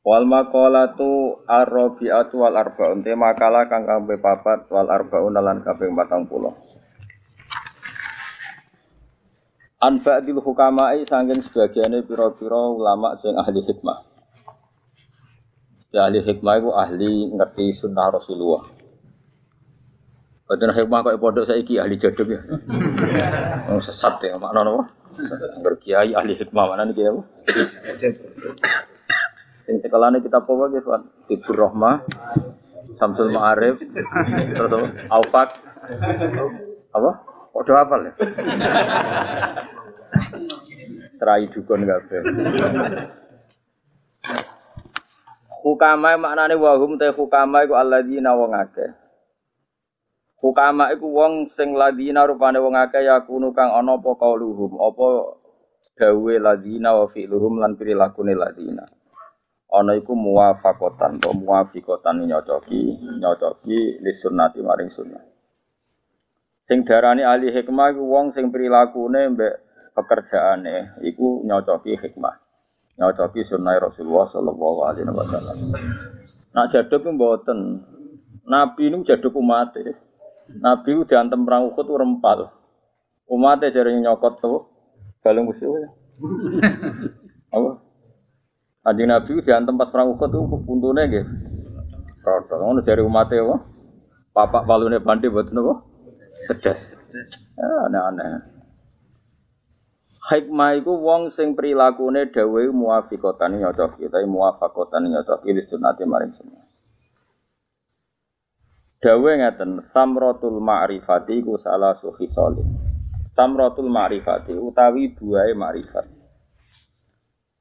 Wal maqalatu ar-rabi'atu wal arba'un te makalah kang kabeh papat wal arba'un lan kabeh 40. An ba'dil hukama'i saking sebagiane pira-pira ulama sing ahli hikmah. Ya ahli hikmah iku ahli ngerti sunnah Rasulullah. Boten hikmah kok pondok saiki ahli jaduk ya. Wong sesat ya makna napa? Berkiai ahli hikmah mana nih kiai apa? Sing sekolahnya kita apa gitu kan? Tibur Rohmah, Samsul Ma'arif, terus? Aufak, apa? Kode apa ya? Serai dukun kabeh. Hukama maknane wahum te hukama iku alladzina wong akeh. Hukama iku wong sing ladina rupane wong akeh yakunu kang ana apa kauluhum, apa dawe ladina wa fi'luhum lan pirilakune ladina. Ana iku muwafaqatan to muwafiqatan nyocoki nyocoki lis sunnati maring sunnah. Sing darani ahli hikmah iku wong sing prilakune mbek pekerjaane iku nyocoki hikmah. Nyocoki sunnah Rasulullah sallallahu alaihi wasallam. Nak jaduk mboten. Nabi niku jaduk umat nabi ku diantem perang Uhud rempal. Umatnya jare nyokot tuh balung musuh ya. Apa Kanjeng Nabi di tempat perang Uhud itu puntune nggih. Rodol ngono dari umat apa? Papak palune bandi buat napa? Pedas. Ya, aneh-aneh. Hikmah iku wong sing prilakune dawuh muwafiqatan nyocoki utawi muwafaqatan nyocoki li sunnati maring sunnah. Dawuh ngeten, samratul ma'rifati iku salah suhi solim. Samratul ma'rifati utawi buahe ma'rifat.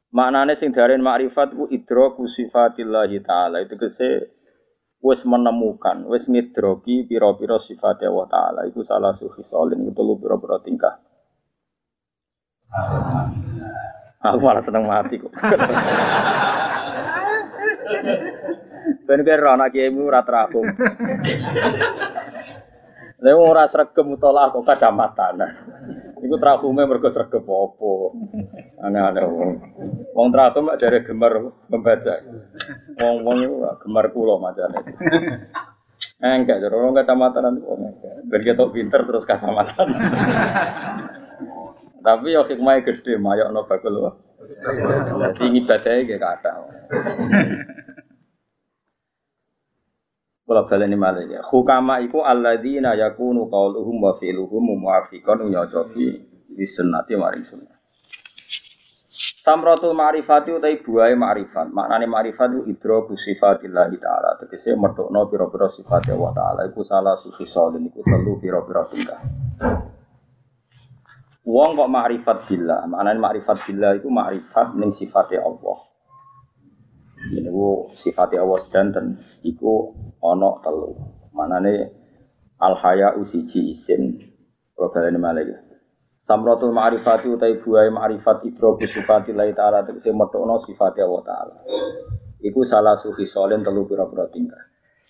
Maknane sing daren makrifat ku idraku sifatillah taala itu kese wis menemukan, wis ngidroki pira-pira sifat Allah taala iku salah sufi solin itu lu pira-pira tingkah. Aku malah seneng mati kok. Ben kira anak kiai mu ora terakum. Lha ora sregem utawa kok kacamatan. Iku trakume mergo sregep apa. Aneh-aneh wong. Wong trakum jare gemar membaca. Wong-wong iku gemar kula macane. Enggak, jare wong kacamatan wong enggak. Ben ketok pinter terus kacamatan. Tapi yo hikmahnya gede, mayokno bakul. Jadi ibadahnya kayak kata. Kula baleni malih ya. Hukama iku alladzina yakunu qauluhum wa fi'luhum muwafiqan nyocoki di sunnati maring sunnah. Samratul ma'rifati utai buai ma'rifat. Maknane ma'rifat itu idraku sifatillah ta'ala. Tegese medokno pira-pira sifat Allah ta'ala. Iku salah sufi solin. Iku telu pira-pira tingkah. Wong kok ma'rifat billah. Maknane ma'rifat billah itu ma'rifat ning sifatnya Allah. Ini ku sifatnya Allah sedanten. Iku ono telu. Manane al haya usiji isin. Kalau kalian malah ya. Samratul ma'rifati utai buai ma'rifat idroku sifati lai ta'ala tegesi medokno sifati Allah ta'ala Iku salah sufi solen telu pira-pira tingkah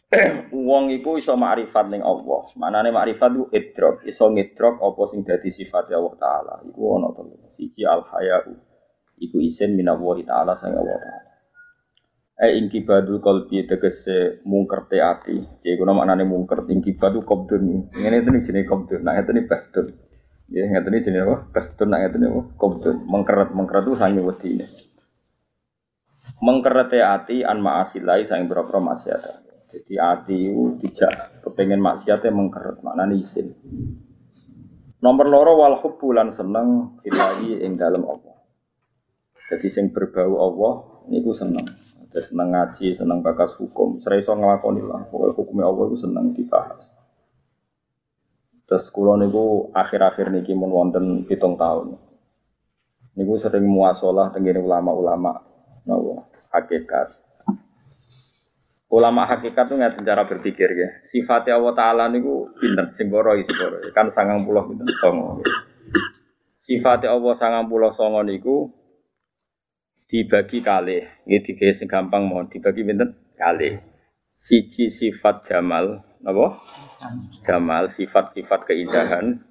Wong iku iso ma'rifat ning Allah Manane ma'rifat itu idrok Iso ngidrok apa sing dadi sifati Allah ta'ala Iku ono telu Siji al haya'u Iku isin minallahi ta'ala sang Allah ta'ala Eh ingkibadu kolbi tegese mungker te ati. Ya iku maknane mungker ingkibadu qabdun. Ngene itu nih jenis qabdun. Nah itu nih bastun. Ya ngene nih jenis apa? Bastun nah itu nih? Qabdun. Mengkeret mengkeret itu sange wedine. Mengkeret te ati an ma'asilai sange berapa maksiat. Jadi ati itu tidak kepengen maksiatnya mengkeret maknane isin. Nomor loro wal hubbu lan seneng filahi ing dalam Allah. Jadi sing berbau Allah niku seneng. Terus seneng ngaji, seneng bakas hukum, serai so ngelakoni lah. Pokoknya hukumnya Allah itu seneng dibahas. Terus kulo niku akhir-akhir niki mun wonten pitung tahun. Niku sering muasalah tenggene ulama-ulama nawa hakikat. Ulama hakikat tuh nggak cara berpikir ya. Sifatnya Allah Taala niku pinter, simboro simboro. Kan sangang pulau pinter songo. Sifatnya Allah sangang pulau songo niku dibagi kali. Ini tiga sing gampang mohon dibagi pinter kali. Siji sifat jamal, apa? Jamal, sifat-sifat keindahan.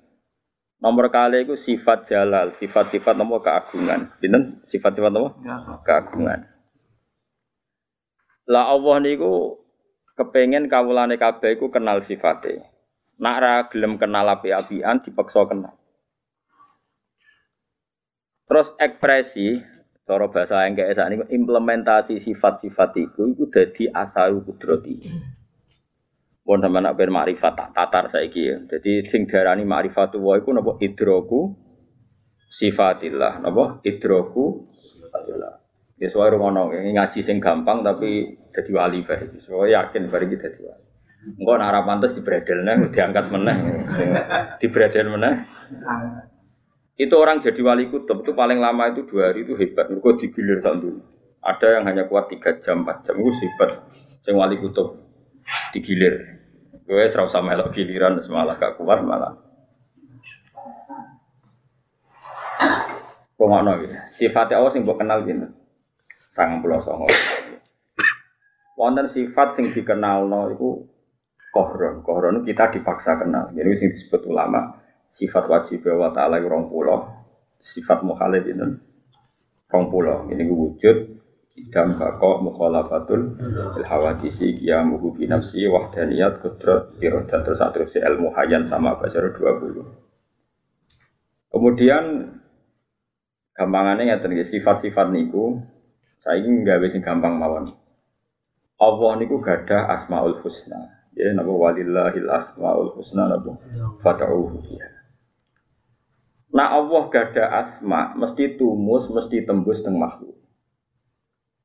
Nomor kali itu sifat jalal, sifat-sifat nomor keagungan. Pinter? Sifat-sifat apa? Keagungan. Lah Allah niku kepengen kawulane kabeh iku kenal sifate. Nak ra gelem kenal api-apian dipaksa kenal. Terus ekspresi cara bahasa yang kayak ini implementasi sifat-sifat itu itu jadi asal kudrati. Pun sama nak makrifat tak tatar saiki ya. Jadi sing darani makrifatu wa iku napa idroku sifatillah napa idroku sifatillah. Ya soalnya ngono, ngaji sing gampang tapi jadi wali bari. Soalnya yakin bari kita jadi wali. Engko nek ora pantes dibredelne diangkat meneh. Dibredel meneh. Itu orang jadi wali kutub itu paling lama itu dua hari itu hebat. Mereka digilir dulu. Ada yang hanya kuat tiga jam, empat jam itu hebat. Sing wali kutub digilir. Gue serau sama elok giliran semalah gak kuat malah. Ngono ya? Sifatnya Allah sing mbok kenal gitu sang pulau songo. Wonten sifat sing dikenal no itu kohron. Kohron kita dipaksa kenal. Jadi sing disebut ulama sifat wajib wa ta'ala rong pulau, sifat mukhalif itu rong pulau. Ini wujud idam bako mukhalafatul il hawadisi kiamuhu bi nafsi wahdaniyat kudrat irodat terus terus ilmu hayan sama basar 20 kemudian gampangannya ya sifat-sifat niku saya ingin nggak bisa gampang mawon. Allah niku gada asmaul husna. Ya napa walillahil asmaul husna napa fata'uhu ya. Nah Allah gada asma mesti tumus mesti tembus teng makhluk.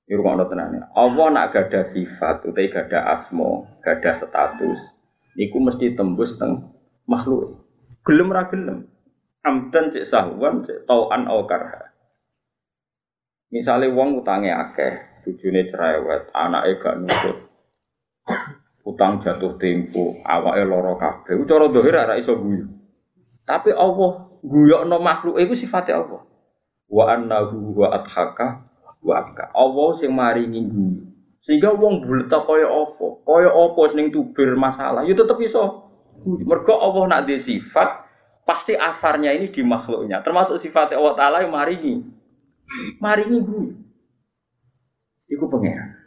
Ini rumah tenane. Allah nak gada sifat utai gada asmo, gada status. Niku mesti tembus teng makhluk. Gelem ra gelem. Amdan cek sahwan cek tauan au karha. Misalnya wong utangnya akeh, bujune cerewet, anaknya gak nurut. Utang jatuh tempo, awake loro kabeh. Cara dohir ora iso guyu. Tapi Allah guyokno makhluk itu sifatnya Allah. Wa annahu wa adhaka wa abka. Allah sing maringi guyu. Sehingga wong bulet kaya apa? Kaya apa sing tubir masalah, ya tetep iso. Mergo Allah nak di sifat, pasti asarnya ini di makhluknya. Termasuk sifatnya Allah Ta'ala yang maringi. Mari ibu. Iku pangeran.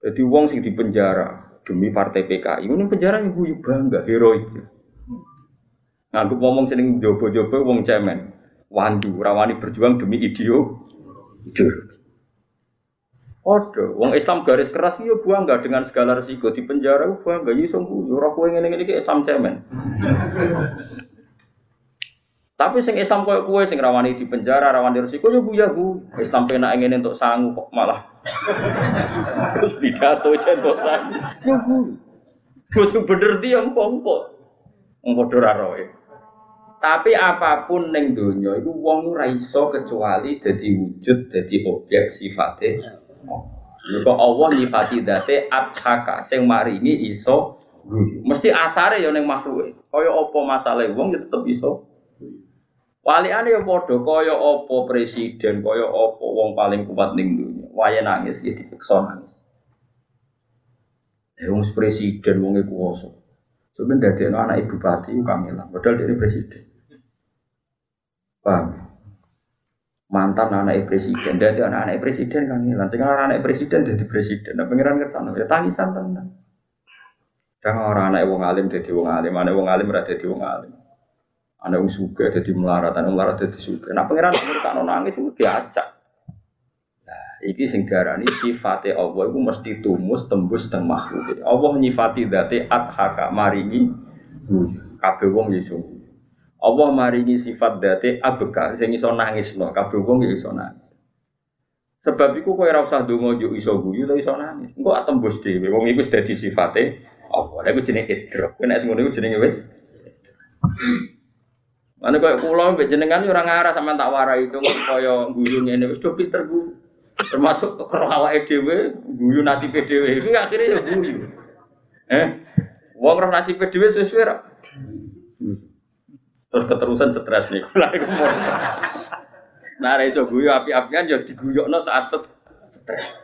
Jadi wong sing di penjara demi partai PKI, ini penjara ibu bangga heroik. Nganggup ngomong sering jobo-jobo wong cemen. Wandu, rawani berjuang demi ideo. Ide. Odo, wong Islam garis keras iya bangga dengan segala resiko di penjara bangga iya sungguh ora kowe ngene-ngene iki Islam cemen. Tapi sing Islam koyo kue sing rawani di penjara, rawani resiko yo ya bu. Islam pena ingin untuk sangu kok malah. Terus pidato untuk sangu. Yo bu. Wis bener dia empok-empok. Empok roe. Tapi apa pun neng donya iku wong ora iso kecuali dadi wujud, dadi objek sifate. Kok Allah nyifati date adhaka sing maringi iso Mesti asare ya ning makhluke. Kaya apa masalah wong ya tetep iso Waliane ya padha kaya apa presiden, kaya apa wong paling kuat ning dunya. Waya nangis ya dipeksa nangis. Eh wong presiden wong e kuwasa. Sampeyan dadekno anak ibu bupati kamilah, padahal dia presiden. Paham? Mantan anak presiden, dadi anak anak presiden kamilah. Sing ora anak presiden dadi presiden. Nah pengiran kersane ya tangisan tenan. Jangan orang anak wong alim dadi wong alim, anak wong alim ora dadi wong alim. Ada yang suka jadi melarat, yang melarat jadi suka. Nah pangeran ngerasa nangis itu. Nah, iki sing diarani sifatnya Allah itu mesti tumus tembus teng makhluk. Allah nyifati dati adhaka maringi kabeh wong iso. Allah maringi sifat dati abeka sing iso nangis loh, kabeh wong ya iso nangis. Sebab iku kowe ora usah donga yo iso guyu tapi iso nangis. Engko atembus dhewe. Wong iku wis dadi sifate Allah. Lha iku jenenge idrok. Nek sing ngono iku jenenge wis Mana kaya pulau mbek jenengan ora ngarah sama tak warai coba kaya guyu ngene wis do pinter guru. Termasuk karo awake dhewe, guyu nasib dhewe iku akhirnya ya guyu. Eh, wong roh nasib dhewe suwe-suwe. Terus keterusan stres nih. Nah, ra iso guyu api-apian ya diguyokno saat set stres.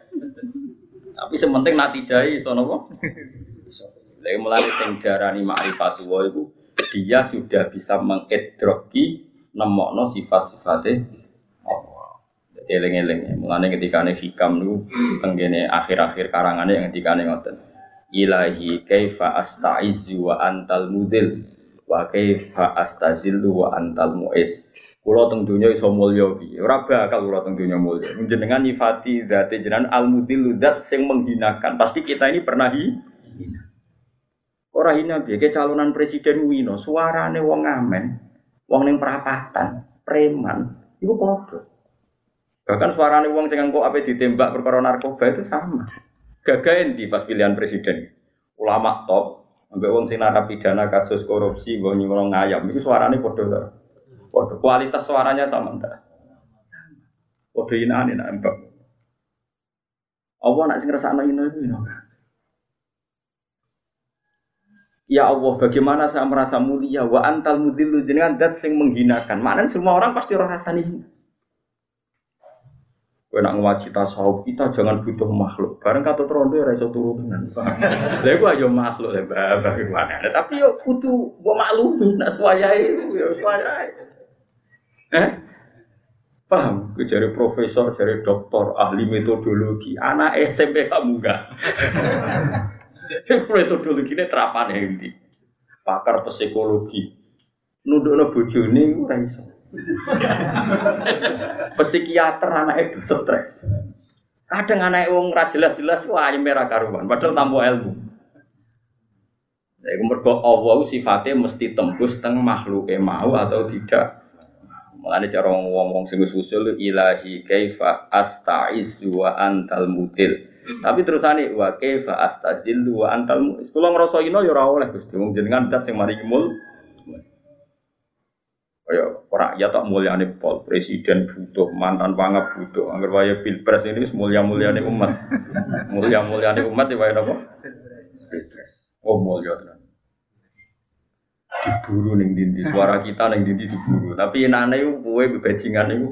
Tapi sementing natijai iso napa? Iso. Lha mulane sing diarani ma'rifatullah iku dia sudah bisa mengedroki nemokno sifat-sifatnya eling-eling. Mulane ketika ane hikam niku tenggene akhir-akhir karangane yang ketika ane ngoten. Ilahi kaifa astaizu wa antal mudil wa kaifa astazillu wa antal muiz. Kula teng donya iso mulya piye? Ora bakal kula teng donya mulya. Jenengan nyifati zate jenengan al mudil zat sing menghinakan. Pasti kita ini pernah hina. Ora hina piye calonan presiden Wino, suarane wong ngamen, wong ning perapatan, preman, iku padha. Bahkan suarane wong sing engko ape ditembak perkara narkoba itu sama. Gagain di pas pilihan presiden. Ulama top, ambek wong sing narapidana kasus korupsi, mbok nyuwun ngayam, itu suarane padha. Padha kualitas suaranya sama ndak? Padha inane nak mbak. Allah nak sing ngrasakno ino iku ino. Ya Allah, bagaimana saya merasa mulia wa antal mudillu jenengan zat sing menghinakan. Maknanya semua orang pasti orang rasani hina. Kowe nak tasawuf kita jangan butuh makhluk. Bareng kata trondo ora iso turu tenan. Lha iku aja makhluk babah gimana. Tapi yo kudu mbok maklumi nak wayahe yo wayahe. Eh? Paham? Gue jadi profesor, jadi doktor, ahli metodologi. Anak SMP kamu enggak? Metodologi ini terapan ya ini. Pakar psikologi. Nunduk bojone ora iso. Psikiater anak itu stres. Kadang anak wong ra jelas-jelas wah merah karuan padahal tanpa ilmu. Jadi mergo Allah sifatnya mesti tembus teng makhluk mau atau tidak. Mulane cara ngomong sing usul ilahi kaifa astaizu wa antal mutil. Tapi terusane wa kaifa astazillu wa antal muiz. Kula ngrasa ino ya ora oleh Gusti. Wong jenengan dat sing maringi mul. Kaya rakyat tak mulyane pol, presiden butuh, mantan pangap butuh. Angger waya pilpres ini wis mulya-mulyane umat. Mulya-mulyane umat ya waya napa? Pilpres. Oh mulya tenan. Diburu ning dindi, suara kita ning dindi diburu. Tapi enane iku kowe bebajingan iku.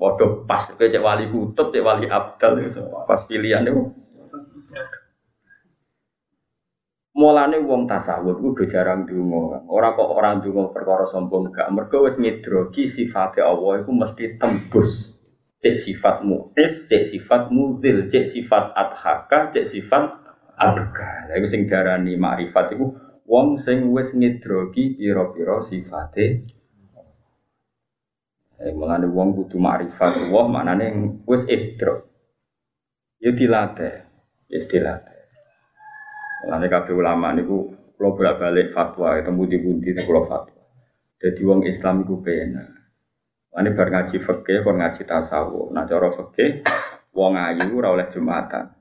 Waduh pas kowe cek wali kutub, cek wali abdal pas pilihan itu. Mulane wong tasawuf ku udah jarang donga. Ora kok orang donga perkara sombong gak. Mergo wis ngidroki sifate Allah iku mesti tembus. Cek sifat mu'is, cek sifat mudil, cek sifat adhaka, cek sifat abka. Lha iku sing diarani makrifat iku wong sing wis ngidroki pira-pira sifate Eh, mengenai wong kudu makrifat Allah maknane wis idrok. Ya dilatih, ya dilatih. Mengenai kabeh ulama niku kula bolak-balik fatwa ketemu di bundi kula fatwa. Jadi wong Islam iku penak. Ini bar ngaji fikih kon ngaji tasawuf. Nah cara fikih wong ayu ora oleh Jumatan.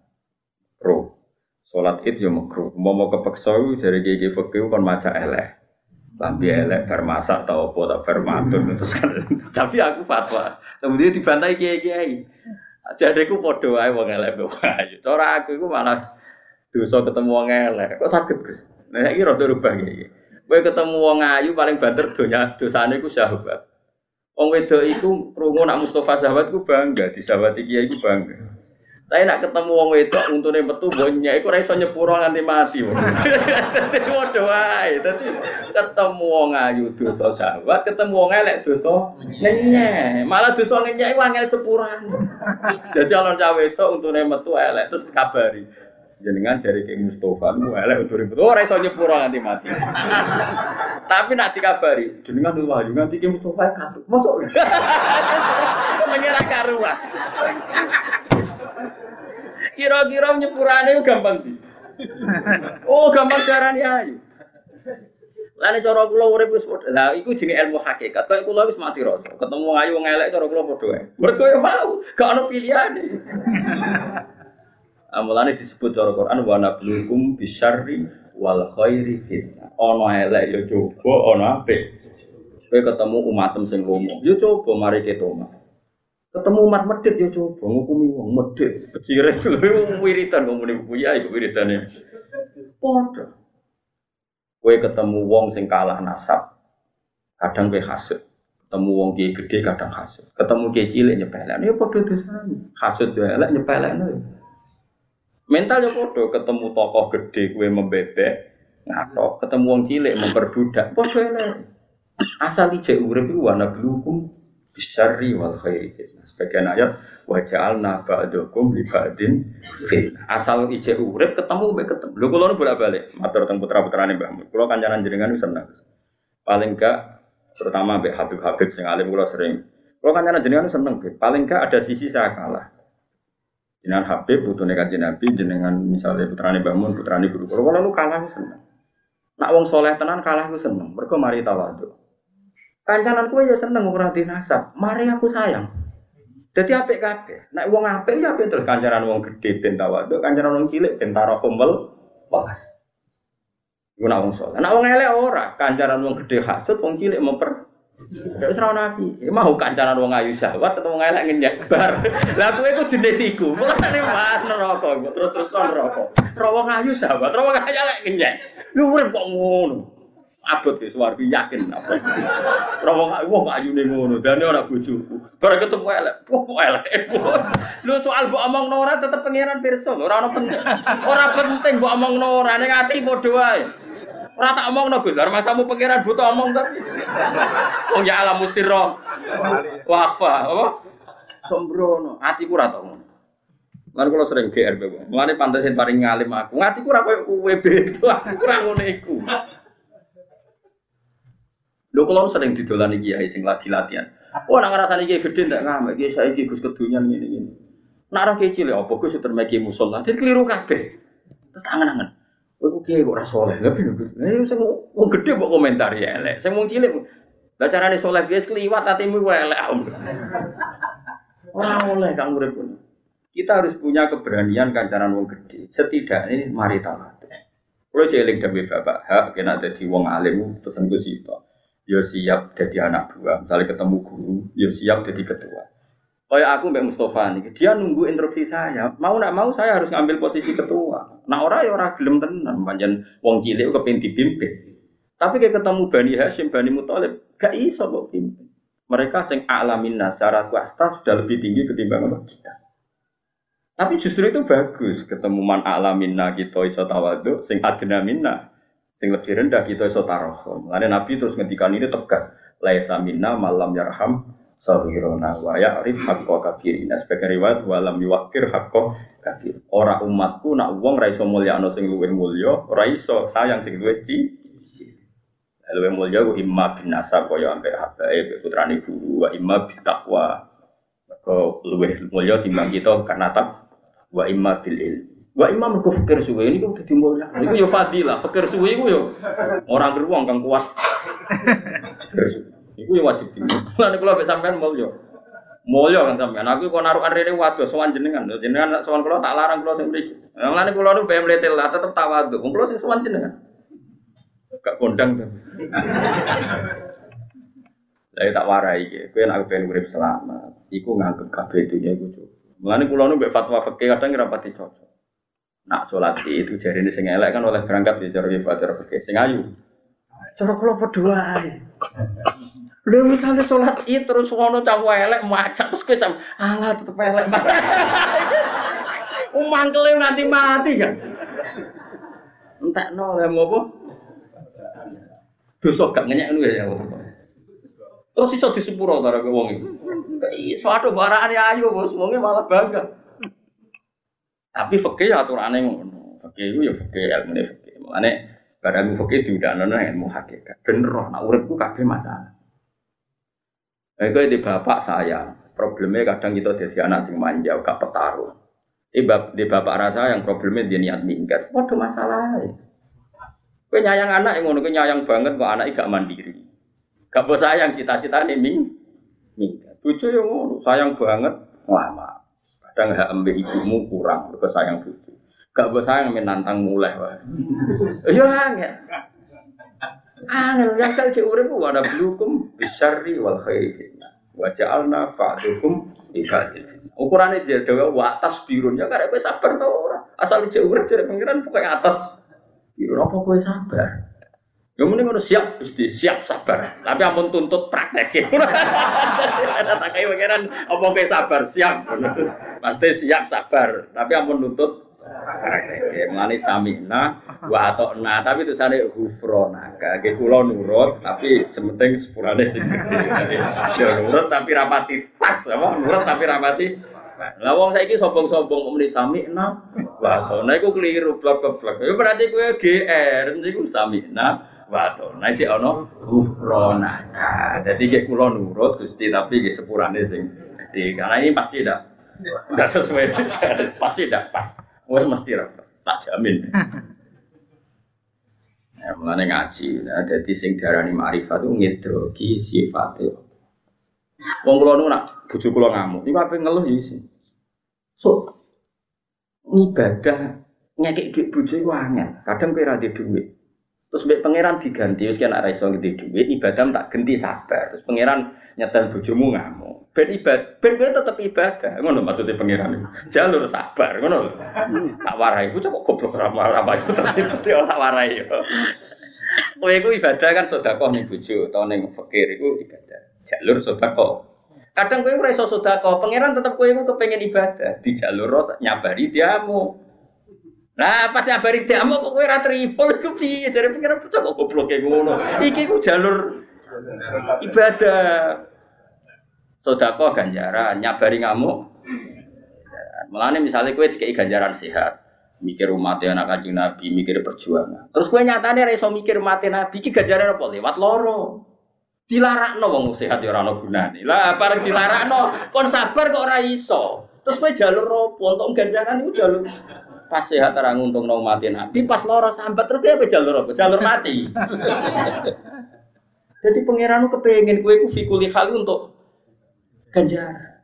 Pro. Salat Id yo makruh. Mau kepeksa jare gigi fikih kon maca elek. Lambi elek bar masak tau apa tak bar matun terus kan. Tapi aku fatwa. Kemudian dibantai kiai-kiai. Jadi aku podo wae wong elek ayu. Cara aku iku malah dosa ketemu wong elek. Kok sakit Gus? Nah iki rada rubah iki. Kowe ketemu wong ayu paling banter donya dosane iku sahabat. Wong wedok iku krungu nak Mustafa sahabat ku bangga, sahabat kiai iku bangga. Tapi nak ketemu wong wedok untune metu bonya iku ora iso nyepuro nganti mati. Dadi padha wae. Dadi ketemu wong ayu dosa sahabat, ketemu wong elek dosa ngenyek. Malah dosa ngenyek iku angel sepuran. Jadi calon cawe itu untune metu elek terus kabari. Jenengan jari ke Mustafa, mu elek untune metu ora iso nyepuro nganti mati. Tapi nak dikabari, jenengan dulu wahyu nganti ke Mustafa katut. Masuk. Senenge ra karuan. Kira-kira nyepurane gampang di. Oh, gampang carane ayu. Lane cara kula urip wis padha. Lah iku jenenge ilmu hakikat. Kayak kula wis mati rasa. Ketemu ayu wong elek cara kula padha. Mergo ya mau, gak ono pilihane. Amulane disebut cara Quran wa nablukum bisyarri wal khairi fitnah. Ono elek ya coba, ono apik. Kowe ketemu umatem sing lomo. Ya coba mari ketoma. Ketemu umat medit ya coba ngukumi wong medit. Becire lho wiritan ngomongin buku ya iku wiritane. Padha. Kowe ketemu wong sing kalah nasab. Kadang kowe hasud. Ketemu wong kiai gede kadang hasud. Ketemu kiai cilik nyepelekno ya padha dosane. Hasud yo elek nyepelekno. Ya. Mental ya padha ketemu tokoh gede kowe membebek ngatok, ketemu wong cilik memperbudak padha elek. Asal ijek urip iku wa nablukum bisyarri wal khairi fitnah. Sebagian ayat wa ja'alna ba'dakum li ba'din. Asal ijek urip ketemu mbek ketemu. Lho kula nu bolak-balik matur teng putra-putrane Mbah Mun. Kula kancanan jenengan seneng. Paling gak terutama mbek Habib-habib sing alim kula sering. Kula kancanan jenengan seneng. Paling gak ada sisi saya kalah. Jenengan Habib putune kanjeng Nabi, jenengan misalnya putrane Mbah Mun, putrane guru. Kula kula nu kalah seneng. Nak wong soleh tenan kalah ku seneng. Mergo mari tawadhu. Kancanan kue ya seneng ora nasab. Mari aku sayang. Dadi apik kabeh. Nek wong apik ya apik terus kancanan wong gedhe ben tawadhu, kancanan wong cilik ben tarahum. Iku nak wong saleh. Nak wong elek ora, kancanan wong gedhe hasud, wong cilik memper Ya wis ra nabi. Mau kancanan wong ayu syahwat atau wong elek ngenyek bar. Lah kowe iku jenis iku. Mulane mas neraka terus-terus neraka. Ra wong ayu syahwat, ra wong elek ngenyek. Lu urip kok ngono. abot ya suwargi yakin abot. Ora wong wong ayune ngono, dane ora bojoku. Bareng ketemu elek, kok elek. Lu soal mbok omongno ora tetep pangeran pirsa, ora ono penting. Ora penting mbok omongno ora ning ati padha wae. Ora tak omongno Gus, lha masamu pangeran butuh omong tapi. Wong ya alam musirra. Wafa, apa? Sombrono, atiku ora tau ngono. Lan kula sering GR bae. Mulane pantesin paling ngalim aku. Ngatiku ora koyo kowe beda, aku ora ngono iku. Lho kalau sering didolani kiai sing lagi latihan. Wah nak ngrasani kiai gede ndak ngamek kiai saiki Gus kedunyan ngene ngene. Nak ora kiai cilik apa Gus termeki musola. Dadi keliru kabeh. Terus tangan-tangan. Ku kiai kok ora saleh. Lah piye Gus? Lah sing wong gede kok komentar ya elek. Sing wong cilik lah carane saleh guys kliwat atimu ku elek. Ora oleh kang urip. Kita harus punya keberanian kancaran wong gede. Setidaknya mari tawadhu. Kulo jeling dhewe bapak hak kena dadi wong alim pesen Gus itu yo siap jadi anak buah. Misalnya ketemu guru, yo siap jadi ketua. Kayak aku Mbak Mustafa nih, dia nunggu instruksi saya. Mau nak mau saya harus ngambil posisi ketua. Nah orang ya orang gelem tenan, panjen wong cilik kepen dipimpin. Tapi kayak ketemu Bani Hashim, Bani Muthalib, gak iso kok pimpin. Mereka sing alamin secara kuasta sudah lebih tinggi ketimbang apa kita. Tapi justru itu bagus ketemu man alaminna kita iso tawadhu, sing adna minna Sing lebih rendah kita iso. Karena Nabi terus ngendikan ini tegas. Laisa minna malam yarham sahirona wa ya'rif haqqa kafirina. Sebagai riwayat walam yuwakir haqqa kafir. Ora umatku nak wong ra iso mulyakno sing luwih mulya, ora iso sayang sing luwih ci. Luwih mulya ku imma bin nasab kaya ambek habaib putrane guru wa imma bin taqwa. Kau luwih mulya timbang kita karena tak wa imma bil ilm. Wa imam mergo fikir suwe ini kok dadi mulya. Iku yo fadilah, fikir suwe iku yo ora geruang kang kuat. Iku yo wajib tinggi. Lan kula mek sampean mulya. Mulya kan sampean. Aku kok narukan rene waduh sowan jenengan. Jenengan sowan kula tak larang kula sing mriki. Lan kula nu PM letel lah tetep tawadhu. Kula sing sowan jenengan. Gak kondang tuh. Lah tak warai iki. Kowe nek pengen urip selamat, iku nganggep kabeh dunya iku cukup. Mulane kula nu mbek fatwa fikih kadang ora pati cocok. Nak sholat itu jari ini elek kan oleh berangkat ya cara kibat cara fikih sing ayu. Cara kula. Lha misalnya sholat itu terus ngono cah elek macak terus kowe cam alah tetep elek. Wong mangkele nanti mati kan. Entekno lha mau apa? Dosa gak ngenyek ngono ya. Terus iso disepuro karo wong iki. Iso ado barane ayu bos, wonge malah bangga. Tapi fakih ya aturannya ngono. Fakih itu ya fakih ini fakih. Makanya barang diundang nono ilmu hakikat. Bener roh, nak uripku masalah. Eh, di bapak saya, problemnya kadang kita jadi anak sing manja, gak petarung. Di, di bapak rasa yang problemnya dia niat minggat, waduh masalah. Kue nyayang anak yang ngono, kue nyayang banget kok anak gak mandiri. Gak bos sayang cita-cita nih ming, minggat. Bucu yang ngono, sayang banget, lama. Kadang hak ambek ibumu kurang, mereka sayang bucu. Gak buat sayang menantang mulai wah. Iya angel. Angel yang saya cek urip ada belukum bisyari wal khairi fitnah. Wa ja'alna ba'dukum li ba'din fitnah. Ukurane dia dewe wa atas birun ya karek kowe sabar ora. Asal ijek urip jare pengiran pokoke atas birun apa kowe sabar. Ya mending ngono siap Gusti, siap sabar. Tapi ampun tuntut praktek. Ada tak kayak pangeran apa kowe sabar, siap. Pasti siap sabar, tapi ampun tuntut praktek. Mulane samina wa atokna, tapi itu sane hufrona. Kage kula nurut, tapi sementing sepurane sing gede. Aja nurut tapi rapati pas, apa? Nurut tapi rapati lah wong saiki sombong-sombong muni samina wa atokna iku keliru blok-blok. Ya berarti kowe GR, niku samina wato. Nah cek ono ghufronaka. Jadi kayak kulo nurut Gusti tapi kayak sepurane sing gede. Karena ini pasti tidak tidak sesuai. pasti tidak pas. Wes mesti pas. Tak jamin. Ya, mulane ngaji. Nah, jadi sing darani ma'rifat itu ngedrogi sifatnya. Wong kula nu nak bojo kula ngamuk, iku ape ngeluh ya sih. So, ibadah ngekek duit bojo iku angel. Kadang kowe ra duit. Terus mbek pangeran diganti, wis kena ra iso ngeti duit, ibadah tak ganti sabar. Terus pangeran nyetel bojomu ngamuk. Ben ibadah, ben kowe tetep ibadah. Ngono maksudnya pangeran. Jalur sabar, ngono. Tak warai, bocah kok goblok ra apa tapi tak warai yo. Kowe iku ibadah kan sedekah ning bojo utawa ning fakir iku ibadah. Jalur sedekah. Kadang kowe ora iso sedekah, pangeran tetep kowe iku kepengin ibadah. Di jalur nyabari diamu. Nah, pas nyabari diamu kok kowe ora tripol iku piye? Jare pengen bocah kok goblok kayak ngono. Iki ku jalur ibadah. Sodako ganjaran, nyabari ngamuk. Mulane misalnya kowe dikei ganjaran sehat, mikir umat anak kanjeng Nabi, mikir perjuangan. Terus kowe nyatane ora iso mikir umat Nabi, iki ganjaran apa? Lewat loro. Dilarakno wong sehat ya ora ono gunane. Lah bareng dilarakno kon sabar kok ora iso. Terus kowe jalur apa? Untuk ganjaran itu jalur pas sehat terang untung nong mati nabi pas loro sambat terus dia apa jalur apa? Jalur mati. Jadi pangeran kepengen kue ku fikuli hal untuk ganjar.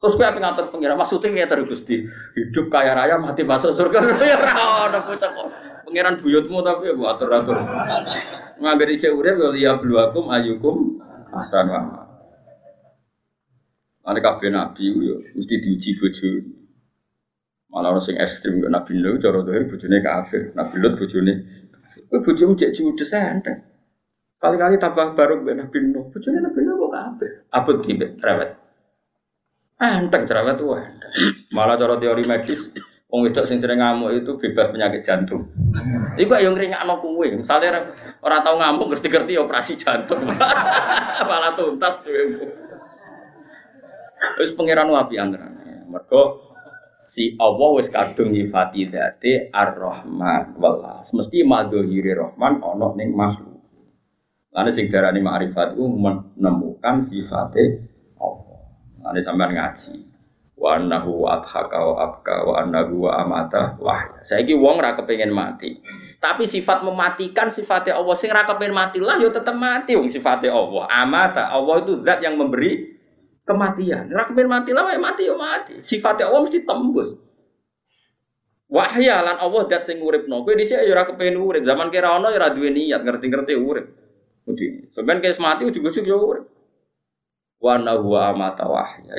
Terus kue apa ngatur pangeran maksudnya ya terus gusti hidup kaya raya mati masuk surga. Ya kok. Pangeran buyutmu tapi ya atur atur ngagari urip ya liya bluakum ayukum hasan wa Ada kabeh nabi yo mesti diuji bojo. Malah orang sing ekstrim gak Nabi Nuh cara tuh bojone kafir, Nabi Lut bojone. Kowe bojomu cek judes enteng. Kali-kali tambah baru mbek Nabi Nuh. Bojone Nabi Nuh kok kafir. Abot ki mbek cerewet. Enteng cerewet enteng. Malah cara teori medis Wong wedok sing sering ngamuk itu bebas penyakit jantung. Iku yang ngringakno kowe. Misale ora tau ngamuk ngerti-ngerti operasi jantung. Malah tuntas tuh. Wis pangeran wapi antarane. Mergo si Allah wis kadung nyifati dzate Ar-Rahman welas. Mesti madhiri Rahman ana ning makhluk. Lane sing darani ma'rifat ku menemukan sifate Allah. Lane sampean ngaji. Wa annahu adhaka wa abka wa annahu amata wah. Saiki wong ra kepengin mati. Tapi sifat mematikan sifatnya Allah sing ra kepengin mati lah yo tetep mati wong sifatnya Allah. Amata Allah itu zat yang memberi kematian. Rakbin mati lah, mati yo mati. Sifatnya Allah mesti tembus. Wahya lan Allah dat sing uripno. Kowe dhisik ya ora kepen urip. Zaman kira ana ya ora duwe niat ngerti-ngerti urip. Mesti. Sampeyan kes mati ujug-ujug yo urip. Wa huwa amata wahya.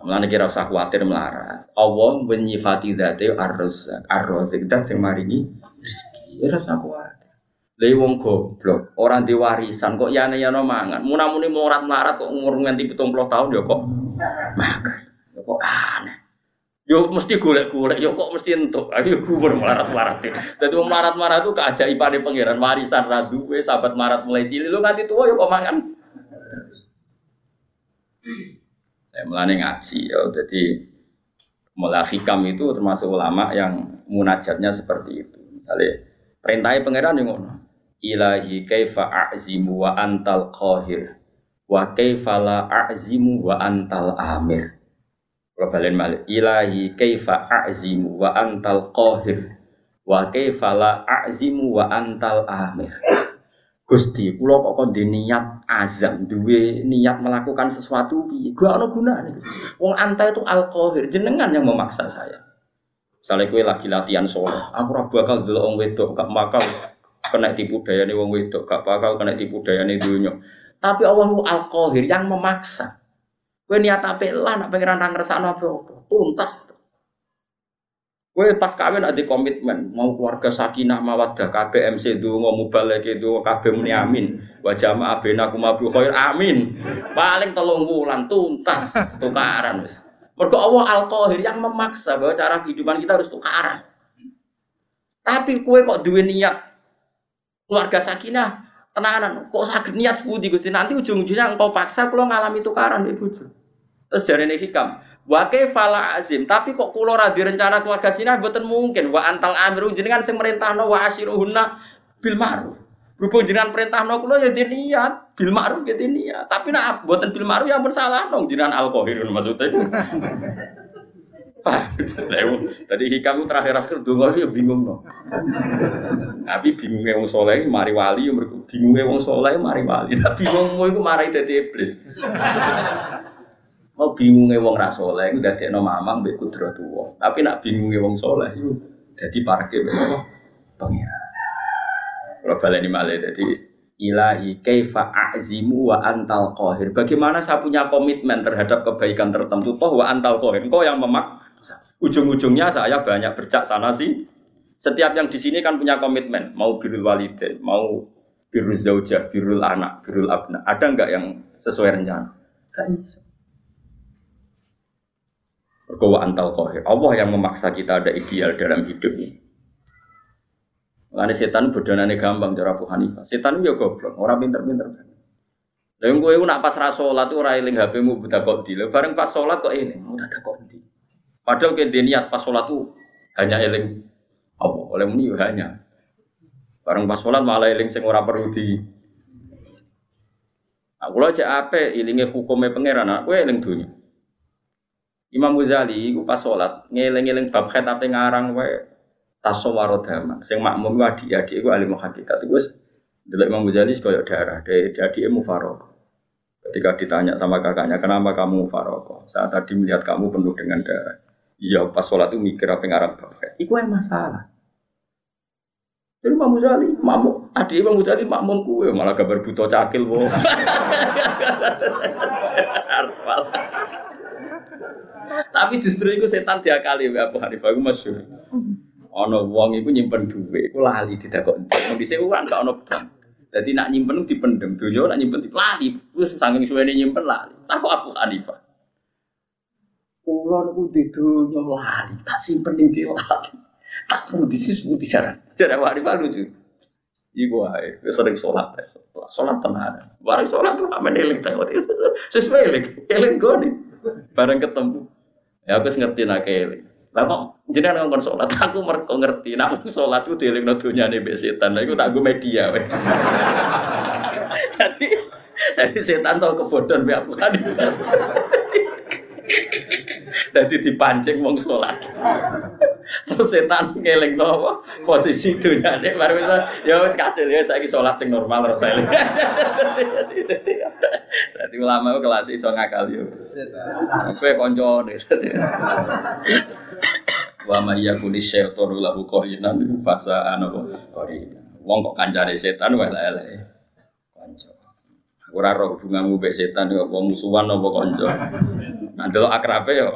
Mulane kira usah kuwatir melarat. Allah menyifati dzate ar-razzaq, ar-razzaq dat sing maringi rezeki. Ya ora usah kuwatir. Lha wong goblok, orang di warisan kok yane yana mangan. Munamuni morat melarat kok umur nganti 70 tahun ya kok makan. Ya kok aneh. Yo mesti golek-golek, yo kok mesti entuk. Ayo kubur melarat-melarat. Dadi wong melarat-melarat itu keajaibane pangeran warisan ra duwe, sahabat melarat mulai cilik lu nganti tua yo kok mangan. Ya mulane ngaji ya. Jadi mulai hikam itu termasuk ulama yang munajatnya seperti itu. Misalnya perintahnya pangeran yang ngono ilahi kaifa a'zimu wa antal qahir wa kaifa la a'zimu wa antal amir kalau balen malik ilahi kaifa a'zimu wa antal qahir wa kaifa la a'zimu wa antal amir Gusti, kula kok kon niat azam, duwe niat melakukan sesuatu piye? Gak ono gunane. Wong anta itu al-qahir, jenengan yang memaksa saya. Misalnya kue lagi latihan sholat, aku bakal dulu wong wedok, gak bakal kena tipu daya nih wong wedok, gak bakal kena tipu daya nih dunia. Tapi Allah itu al-qahir yang memaksa. Kowe niat apik lah nak pengiran ra ngersakno apa-apa. Tuntas. Kowe pas kawin ada komitmen, mau keluarga sakinah mawaddah kabeh MC donga mubalek itu kabeh muni amin. Wa jama'a bainakum bi khair amin. Paling telung bulan tuntas tukaran wis. Mergo Allah Al-Qahir yang memaksa bahwa cara kehidupan kita harus tukaran. Tapi kue kok duwe niat keluarga sakinah, tenanan, kok sakit niat budi Gusti nanti ujung-ujungnya engkau paksa kalau ngalami tukaran bojo. Terus jare hikam, wa fala azim, tapi kok kula ra rencana keluarga sinah mboten mungkin wa antal amiru jenengan sing merintahno wa asyiruhunna bil ma'ruf. Berhubung jenengan perintahno kula ya niat bil ma'ruf ya niat. Tapi nak mboten bil ma'ruf ya pun salah nong jenengan maksudnya. Tadi hikam terakhir-akhir dongo ya bingung no. Tapi bingungnya wong soleh mari wali, bingungnya wong soleh mari wali. Nah bingungmu itu marai dari iblis. Mau bingungnya wong ra soleh itu dari no mamang kudrat wong. Tapi nak bingungnya wong soleh itu jadi parkir mbek pengira. Kalau baleni malih jadi ilahi kaifa a'zimu wa antal qahir. Bagaimana saya punya komitmen terhadap kebaikan tertentu toh wa antal qahir. Engkau yang memak Ujung-ujungnya saya banyak bercak sana sih. Setiap yang di sini kan punya komitmen, mau birul walidain, mau birul zaujah, birul anak, birul abna. Ada nggak yang sesuai rencana? Gak antal kohir. Allah yang memaksa kita ada ideal dalam hidup ini. Karena setan bodonane gampang cara Abu Hanifah. Setan ya goblok, orang pinter-pinter. Yang gue nak pas rasolat tuh ora eling HP-mu buta kok di. Bareng pas sholat kok ini, udah tak kok. Padahal ke niat pas sholat tuh hanya eling apa oleh muni hanya. Bareng pas sholat malah eling sing ora perlu di. Aku lo cek apa ilinge hukumnya pangeran, aku eling dunia. Imam Ghazali iku pas sholat ngeling-eling bab khet apa ngarang wae tasawwaro dhamma. Sing makmum adik-adik iku alim hakikat. Iku wis delok Imam Ghazali koyo darah, dari adik mufarok. Ketika ditanya sama kakaknya, kenapa kamu mufarok? Saat tadi melihat kamu penuh dengan darah. Iya pas sholat itu mikir apa yang Arab bapak. Iku yang masalah. Jadi Imam Ghazali, makmum, adik Imam Ghazali makmum kue malah kabar buta cakil wo. Tapi justru itu setan dia kali ya Abu Hanifah itu masyhur. Ono wong iku nyimpen duit, iku lali didakok. Mau dhisik uang gak ono bank. Jadi nak nyimpen dipendem, dunia nak nyimpen lali. Wis saking suwene nyimpen lali. Takut Abu Hanifah. Kulo niku di dunya lali, tak simpen ning lali. Tak putih sih putih jaran. Jaran wari lucu. Iku ae, sering sholat, sholat tenan. Bareng sholat tuh amen eling tak Sesuai eling, eling goni. Bareng ketemu. Ya aku ngerti nak eling. Lah kok jenengan ngomong sholat, aku mereka ngerti. Nak sholat itu dieling dunia nih setan. Nah, itu tak gue media. Jadi, jadi setan tau kebodohan biar bukan. Jadi dipancing wong sholat. Terus setan ngeling nopo posisi dunyane baru bisa ya wis kasil ya saiki sholat sing normal terus saya. Jadi ulama itu kelas iso ngakal yo. Kowe kanca Wa may yakuni syaitanu lahu qarinan fasa anapa qarina. Wong kok kancane setan wae elek. Kanca. Ora roh hubunganmu mbek setan yo apa musuhan apa kanca. Nah, delok akrabe yo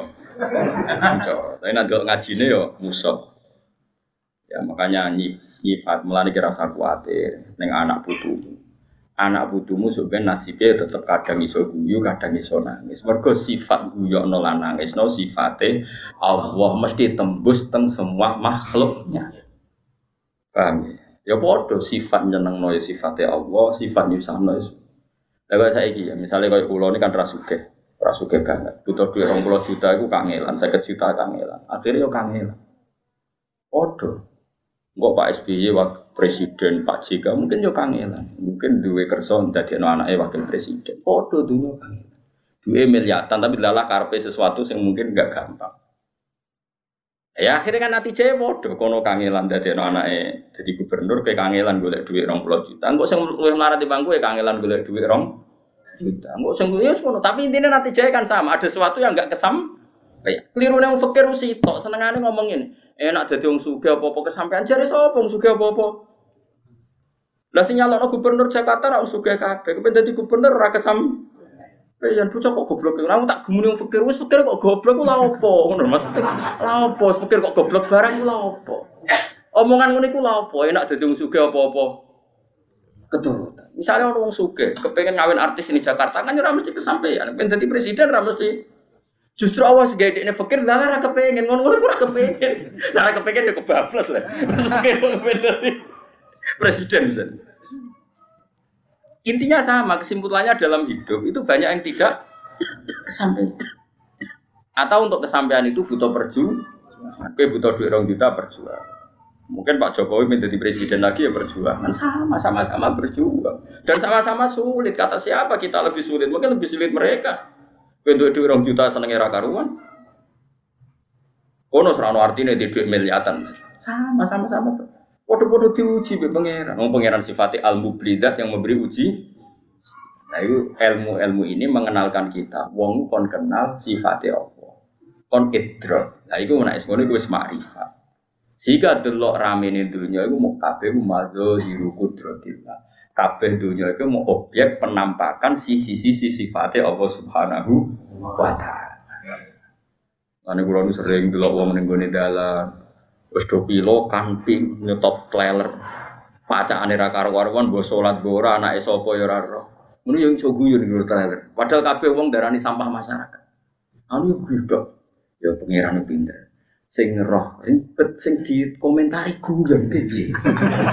kanca. Tapi nanti ngajine yo musuh. Ya makanya nyifat melani kira usah kuatir neng anak putu. Anak putumu sebenarnya nasibnya tetap kadang iso guyu, kadang iso nangis. Mergo sifat guyu no nangis, no sifatnya Allah mesti tembus teng semua makhluknya. Paham ya? Ya bodoh sifat nyeneng no ya sifatnya Allah, sifat nyusah no. Lalu saya ya, misalnya kalau pulau ini kan rasuke, rasuke banget. Butuh duit orang pulau juta itu kangelan, saya juta kangelan. Akhirnya yo kangelan. Bodoh. Enggak Pak SBY waktu presiden Pak JK mungkin yo kangelan. Mungkin dua kerja dadi anaknya wakil presiden. Podo dunia kangelan. Dua miliatan tapi lalah karpe sesuatu yang mungkin enggak gampang. Ya akhirnya kan nanti cewek bodoh kono kangelan dadi anaknya jadi gubernur kayak kangelan golek duit rong puluh juta. Enggak sing luwih melarat di bangku ya kangelan golek duit rong juta. Enggak sing ya ngono. Tapi intinya nanti cewek kan sama. Ada sesuatu yang enggak kesam. Kayak keliru yang fakir tok senengane ngomongin enak jadi wong sugih apa-apa kesampean jare sapa wong sugih apa-apa Lah sing gubernur Jakarta ra sugih kabeh. Kepen dadi gubernur ora kesam Eh, yang bocah kok goblok. Aku tak gemuni wong fikir, wis fikir kok goblok ku lha opo? Ngono maksudnya. Lha opo fikir kok goblok barang ku lha opo? Omongan ngene iku lha opo? Enak dadi wong sugih apa-apa. Keturutan. Misalnya orang wong sugih, kepengen ngawin artis ini Jakarta kan ora mesti kesampaian. Pengen dadi presiden ora mesti Justru awas gaya ini fakir, lah ora kepengen, ngono-ngono ora kepengen. Lah kepengen ya kebablas lah. Presiden misalnya. Intinya sama, kesimpulannya dalam hidup itu banyak yang tidak kesampaian. Atau untuk kesampaian itu butuh perjuangan. Tapi butuh duit orang juta berjuang. Mungkin Pak Jokowi menjadi presiden lagi ya berjuang. Kan sama, sama-sama berjuang. Dan sama-sama sulit. Kata siapa kita lebih sulit? Mungkin lebih sulit mereka. Untuk duit orang juta seneng era karuan. Kono serano artinya di duit miliatan. Sama, sama-sama. Podo-podo diuji be pangeran. Wong pangeran sifatnya ilmu blidat yang memberi uji. Nah itu ilmu-ilmu ini mengenalkan kita. Wong kon kenal sifatnya apa. Kon idrok. Nah itu menaik itu wis makrifat. Sehingga delok ramene dunia itu mau kabeh mazo hiru kudratillah. Kabeh dunia itu mau objek penampakan sisi-sisi sifatnya Allah Subhanahu wa taala. Ane kula sering delok wong gone dalan, Wis do pilo kamping nyetop kleler. Pacakane ra karo-karuan mbok salat mbok ora anake sapa ya ora ero. Ngono iso guyon nggo kleler. Padahal kabeh wong darani sampah masyarakat. Anu yo gudok. Ya pangeran pinter. Sing roh ribet sing dikomentari guyon piye.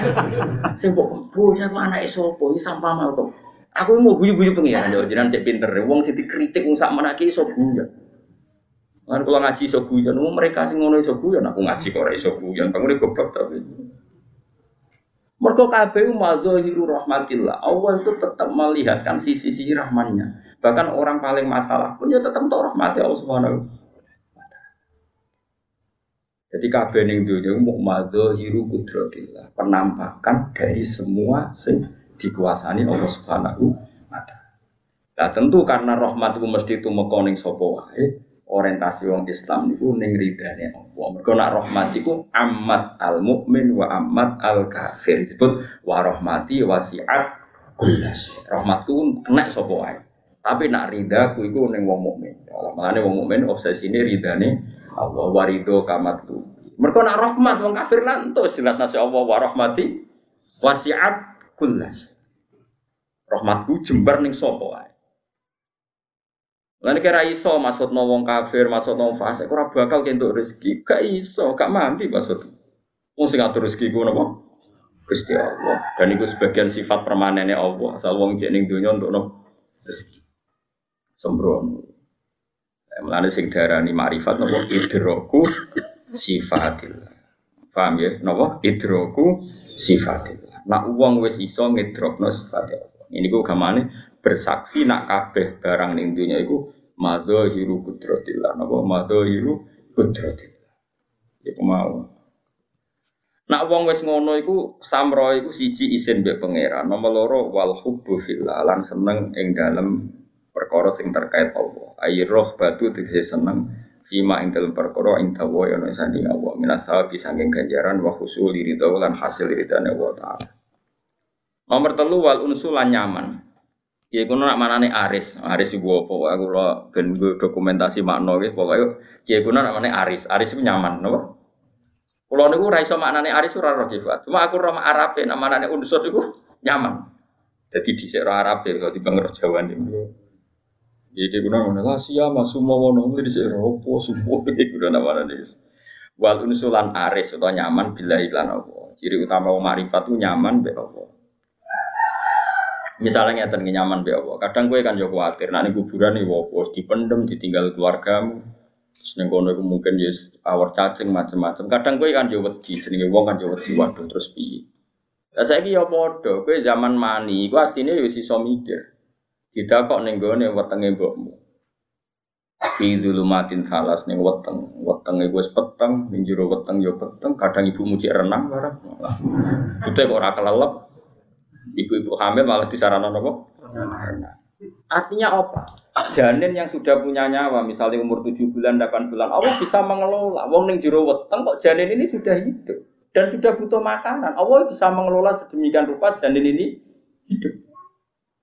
Sing kok bocah kok anake sapa iki sampah mau kok. Aku mau guyu-guyu pangeran yo jenengan cek pinter. Wong sing dikritik wong sak menake iso guyon. Kan kalau ngaji iso guyon, mereka sing ngono iso guyon, aku ngaji kok ora iso guyon, bangun goblok tapi. Mergo kabeh mazahiru rahmatillah. Allah itu tetap melihatkan sisi-sisi rahmannya. Bahkan orang paling masalah pun ya tetap tahu rahmati Allah Subhanahu jadi kabeh ning dunya mau mazahiru kudratillah, penampakan dari semua sing dikuasani Allah Subhanahu wa taala. Nah, tentu karena rahmat itu mesti tumeka ning sapa wae, orientasi wong Islam niku ning ridane Allah. Mergo nak rahmat iku amat al mukmin wa amat al kafir. Disebut wa rahmati wasiat kullas. Rahmatku kena sapa wae. Tapi nak ridaku iku ning wong mukmin. Makane wong mukmin obsesine ridane Allah warido kamat tu. Mergo nak rahmat wong kafir lan jelas nasi Allah wa rahmati wasiat kullas. Rahmatku jembar ning sapa wae. Lan kira iso maksud wong kafir, maksud wong fasik ora bakal kentuk rezeki. Gak iso, gak mandi maksud. Wong sing ngatur rezeki ku napa? Gusti Allah. Dan itu sebagian sifat permanennya Allah. Asal wong jek ning donya untuk napa? Rezeki. Sembrono. Mulane sing diarani marifat napa idroku sifatillah. Paham ya? Napa? Idroku sifatillah. Nak wong wis iso ngidrokno sifat Allah. Ini ku gamane bersaksi nak kabeh barang ning dunya iku hiru kudratillah napa hiru kudratillah iku mau Nak wong wis ngono iku samro iku siji isin mbek pangeran, nomor loro wal hubbu fillah lan seneng ing dalem perkara sing terkait Allah. Ayi roh batu tegese seneng fima ing dalem perkara ing dawa ana sanding Allah. Minasa saking ganjaran wa husul ridho lan hasil ridane Allah taala. Nomor telu wal unsul nyaman. Ya iku nak manane Aris. Aris iku apa? Aku lo ben dokumentasi makna wis pokoke ya iku nak manane Aris. Aris iku nyaman, napa? Kulo niku ora iso maknane Aris ora roh. Cuma aku roh Arabe nak manane unsur iku nyaman. Jadi di roh Arabe kalau timbang roh Jawa niku. Ya iki guna ngono lah sia masumo wono di roh apa sumo iki guna namane wis. Wal unsulan Aris atau nyaman bila iklan apa. Ciri utama wong makrifat itu nyaman be apa. Misalnya ngeten nyaman be Allah. Kadang gue kan yo khawatir nek kuburan nih wopo dipendem ditinggal keluargamu. Terus ning kono iku mungkin ya awar cacing macam-macam. Kadang gue kan yo wedi jenenge wong kan yo wedi waduh terus piye. Lah saiki yo padha, kowe zaman mani iku asline yo iso mikir. Tidak kok ning gone wetenge mbokmu. Fi dzulumatin khalas ning weteng, wetenge wis peteng, ning jero weteng yo peteng, kadang ibu muji renang barang. Itu kok ora kelelep, Ibu-ibu hamil malah disarankan apa? Artinya apa? Janin yang sudah punya nyawa, misalnya umur 7 bulan, 8 bulan, Allah bisa mengelola. Wong ning jero weteng kok janin ini sudah hidup. dan sudah butuh makanan. Allah bisa mengelola sedemikian rupa janin ini hidup.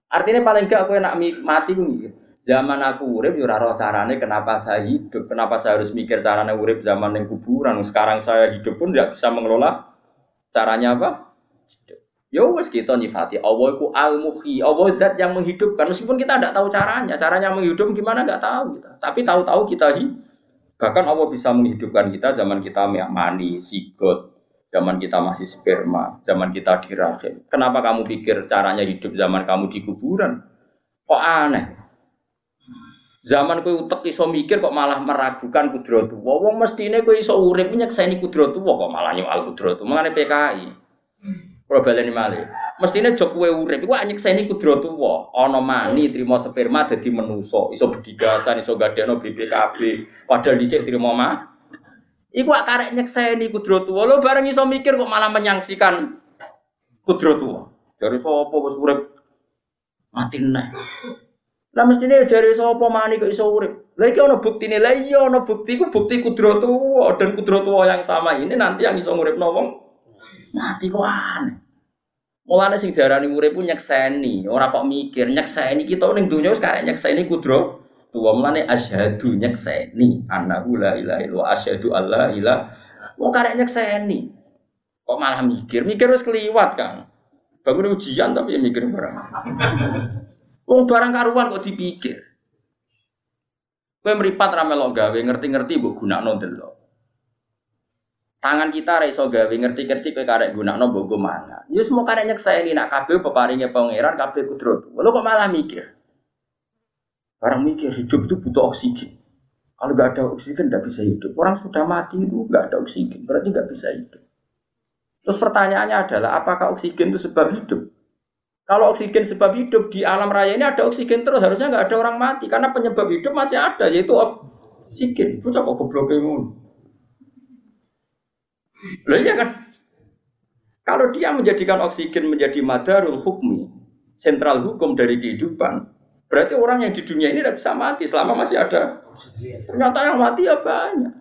Artinya paling gak aku enak mati gue Zaman aku urip yo ora carane kenapa saya hidup, kenapa saya harus mikir carane urip zaman yang kuburan. Sekarang saya hidup pun tidak bisa mengelola caranya apa? Ya wes kita nyifati Allah itu al muhi Allah zat yang menghidupkan meskipun kita tidak tahu caranya, caranya menghidup gimana nggak tahu kita. Tapi tahu-tahu kita hidup. Bahkan Allah bisa menghidupkan kita zaman kita mani, sigot, zaman kita masih sperma, zaman kita di. Kenapa kamu pikir caranya hidup zaman kamu di kuburan? Kok aneh? Zaman kowe utek iso mikir kok malah meragukan kudratu. Wong mestine kowe iso urip nyekseni kudratu kok malah nyoal kudratu. Mangane PKI. Kalau baleni malih. Mestine jok kowe urip iku nyekseni kudratu wa. Ana mani trimo sperma dadi menusa, iso bedigasan, iso gadekno BPKB. Padahal dhisik trimo mah Iku karek nyekseni kudratu wa. Lo bareng iso mikir kok malah menyangsikan kudratu wa. Dari sapa wis urip mati neh. Lah mestine jare sapa mani kok iso urip. Lah iki ana buktine. Lah iya ana bukti ku bukti kudratu dan kudratu yang sama ini nanti yang iso nguripno wong mati kok aneh. Mulane sing diarani urip ku nyekseni, ora kok mikir nyekseni kita ning donya wis karek nyekseni kudro. Tuwa mulane asyhadu nyekseni annahu la ilaha illallah asyhadu alla ilaha Wong karek nyekseni. Kok malah mikir? Mikir wis keliwat, Kang. Bangun ujian tapi ya mikir barang. Wong barang karuan kok dipikir. Kowe mripat ra melok gawe ngerti-ngerti mbok gunakno delok. Tangan kita ra iso gawe ngerti-ngerti kowe karek gunakno mbok mangan. Ya semua karek nyekseni nak kabeh peparinge pangeran kabeh kudrat. Lho kok malah mikir. Barang mikir hidup itu butuh oksigen. Kalau nggak ada oksigen nggak bisa hidup. Orang sudah mati itu nggak ada oksigen, berarti nggak bisa hidup. Terus pertanyaannya adalah apakah oksigen itu sebab hidup? Kalau oksigen sebab hidup di alam raya ini ada oksigen terus harusnya nggak ada orang mati karena penyebab hidup masih ada yaitu oksigen. Itu kok goblok Loh iya kan? Kalau dia menjadikan oksigen menjadi madarul hukmi, sentral hukum dari kehidupan, berarti orang yang di dunia ini tidak bisa mati selama masih ada. Ternyata yang mati ya banyak.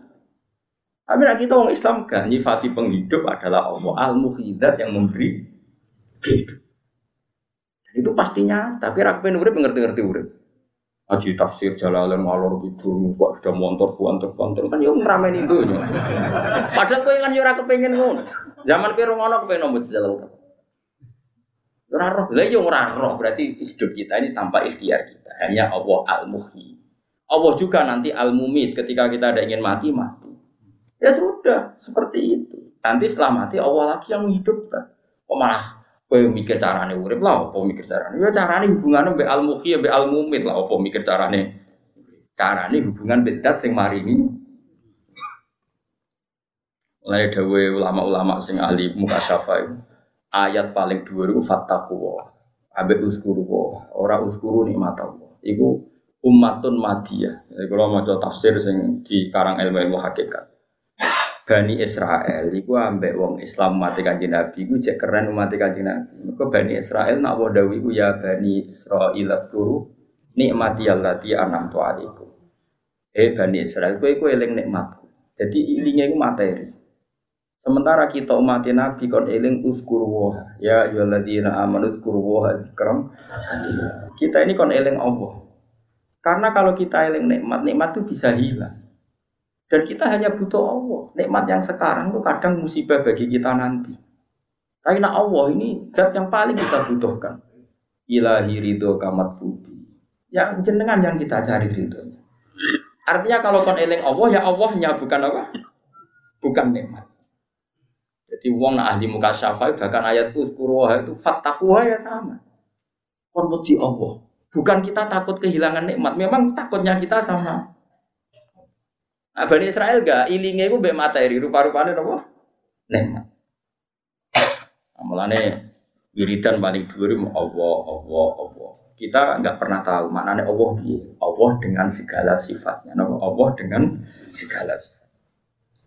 Tapi kita orang Islam kan nyifati penghidup adalah Allah al-muhidat yang memberi hidup. Itu pastinya, tapi rakyat urip ngerti-ngerti urip. Aji tafsir jalalan ngalor gitu, kok sudah motor buantor buantor kan yo ngrameni itu. Padahal kowe kan yo ora kepengin ngono. Zaman kowe ngono kepengin nomor jalan Ora roh, lah yo ora roh, berarti hidup kita ini tanpa ikhtiar kita. Hanya Allah al-muhyi. Allah juga nanti al-mumit ketika kita ada ingin mati mati. Ya sudah, seperti itu. Nanti setelah mati Allah lagi yang menghidupkan. Kok malah Kowe mikir carane urip lah apa mikir carane? Ya carane hubungane mbek al-muhyi mbek al-mumit lah apa mikir carane? Carane hubungan bedat sing maringi Mulai dawe ulama-ulama sing ahli muka itu ayat paling dua itu fattaku abe uskuru ora uskuru nikmat Allah. Iku umatun madiyah. Jadi kalau mau tafsir sing di karang ilmu ilmu hakikat. Bani Israel iku ambek wong Islam mati kanjeng Nabi iku cek keren umat kanjeng Nabi. Mergo Bani Israel nak wadawi iku ya Bani Israil turu nikmati allati an'amtu alaikum. Eh Bani Israel kowe iku eling nikmatku. Jadi ilinge iku materi. Sementara kita umat Nabi kon eling uskuru wa ya ayyuhalladzina amanu uskuru wa ikram. Kita ini kon eling Allah. Karena kalau kita eling nikmat, nikmat itu bisa hilang. Dan kita hanya butuh Allah. Nikmat yang sekarang itu kadang musibah bagi kita nanti. Nak Allah ini zat yang paling kita butuhkan. Ilahi ridho kamat budi. Yang jenengan yang kita cari ridhonya. Artinya kalau kon eling Allah ya Allahnya bukan apa? Bukan nikmat. Jadi wong nak ahli muka syafa bahkan ayat uzkuruha itu fattakuha ya sama. Kon Allah. Bukan kita takut kehilangan nikmat, memang takutnya kita sama Nah, Bani Israel gak ilinge ku mbek materi rupa-rupane napa? Nikmat. Nah, mulane wiridan paling dhuwur Allah, Allah, Allah. Kita nggak pernah tahu maknanya Allah piye. Allah dengan segala sifatnya. Napa? Allah dengan segala sifat.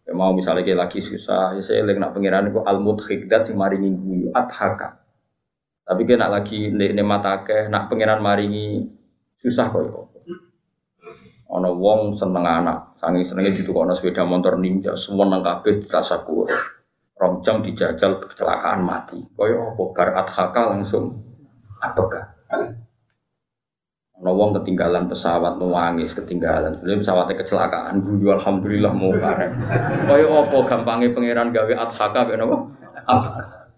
Ya mau misalnya lagi susah, ya saya lagi nak pengiran itu al mudhikdat sing maringi guyu adhaka. Tapi kayak nak lagi ne matake, nak pengiran maringi susah kok. Ono wong seneng anak, sangi senengnya ono sepeda motor ninja, semua nang kabeh tasakur. Rong jam dijajal kecelakaan mati. Koyo apa bar adhaka langsung apakah? Ono wong ketinggalan pesawat nuwangis ketinggalan. Sebenarnya pesawatnya kecelakaan guyu alhamdulillah mau bareng. Kaya apa gampangnya pangeran gawe adhaka ben apa?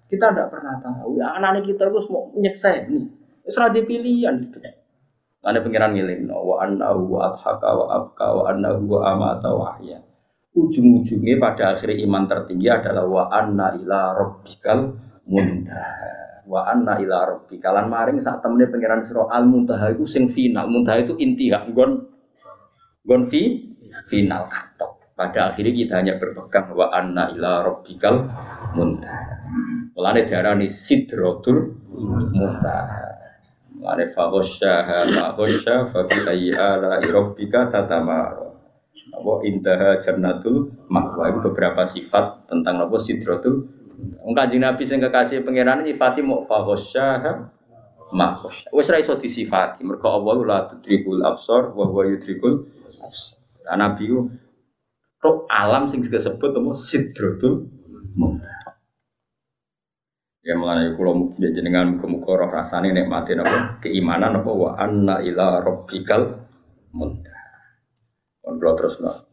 Kita tidak pernah tahu. Ya anak kita itu semua nyeksa ini. Ra pilihan gitu. Ane pangeran ngiling wa annahu wa adhaka wa abka wa annahu wa amata wa ahya. Ujung-ujungnya pada akhirnya iman tertinggi adalah wa anna ila rabbikal muntaha. Wa anna ila rabbi kalan maring saat temene pangeran sira al muntaha iku sing final. Muntaha itu inti gak? Gon gon fi final katok. Pada akhirnya kita hanya berpegang wa anna ila rabbikal muntaha. Mulane diarani sidratul muntaha mulane fa ghasyaha ma ghasya fa bi ayyi ala rabbika tatamara apa intaha jannatul makwa itu beberapa sifat tentang apa sidratul Kanjeng Nabi sing kekasih pangeran nyifati mau faghosyaha ma khosya. Wis ra iso disifati mergo Allah la tudrikul absar wa huwa yudrikul absar. Nabi ku alam sing disebut temu sidratul muntaha. Ya mengenai kulo ya jenengan muga-muga roh nikmati napa keimanan napa wa anna ila rabbikal muntaha. Kon terus napa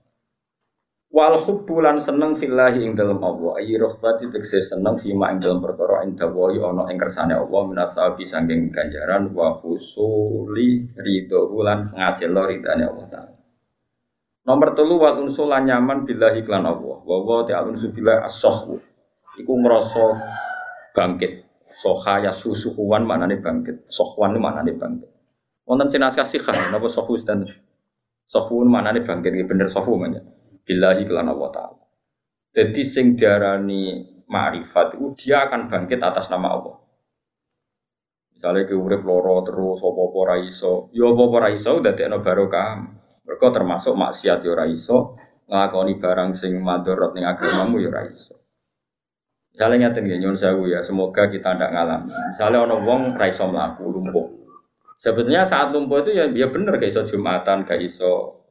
Wal hubbulan seneng fillahi ing dalam Allah ayi rohbati tegese seneng fima ing dalam perkara ing dawahi ana ing kersane Allah minasabi sanging ganjaran wa husuli ridho ngasil ridane Allah taala. Nomor telu wa unsul nyaman billahi klan Allah. Wa wa ta'ala unsul billahi as-sahwu. Iku bangkit. Soha ya susuhuan maknane bangkit. Sohwan maknane bangkit. Wonten sinasih sikhan napa sohus dan sohun maknane bangkit bener sohu maknane billahi kelan Allah taala. Jadi sing diarani ma'rifat itu dia akan bangkit atas nama Allah. Misalnya ke urip loro terus apa-apa ra iso, ya apa-apa ra iso termasuk maksiat ya ora iso, nglakoni barang sing madharat ning agamamu ya ora iso. Misalnya ngeten ya nyuwun sewu ya, semoga kita tidak ngalami. Misalnya ono wong ra iso mlaku lumpuh. Sebetulnya saat lumpuh itu ya ya bener gak iso Jumatan, gak iso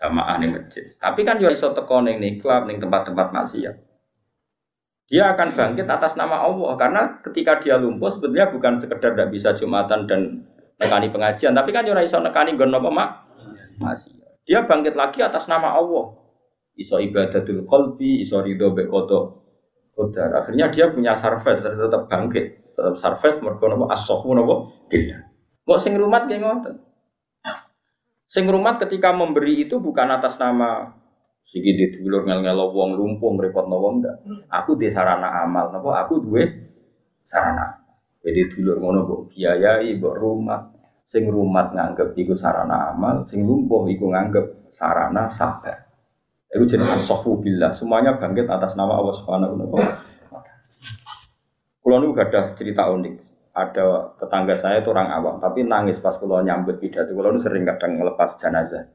jamaah nih masjid. Tapi kan yo iso teko ning klub ning tempat-tempat maksiat. Dia akan bangkit atas nama Allah karena ketika dia lumpuh sebetulnya bukan sekedar tidak bisa jumatan dan nekani pengajian, tapi kan yo iso nekani nggon apa mak maksiat. Dia bangkit lagi atas nama Allah. Iso ibadatul qalbi, iso ridho be. Akhirnya dia punya surface tetap bangkit, tetap surface mergo napa as-sahwu napa billah. Kok sing rumat kayak ngoten. Sing rumat ketika memberi itu bukan atas nama sigi dulur ngel ngel wong lumpuh ngrepot wong ndak. Aku di sarana amal napa aku duwe sarana. Jadi dulur ngono mbok biayai mbok rumah. Sing rumat nganggep iku sarana amal, sing lumpuh iku nganggep sarana sabar. Itu jenenge sofu billah. Semuanya bangkit atas nama Allah Subhanahu wa taala. Kulo niku gadah cerita unik ada tetangga saya itu orang awam, tapi nangis pas kalau nyambut pidato. Itu sering kadang ngelepas jenazah.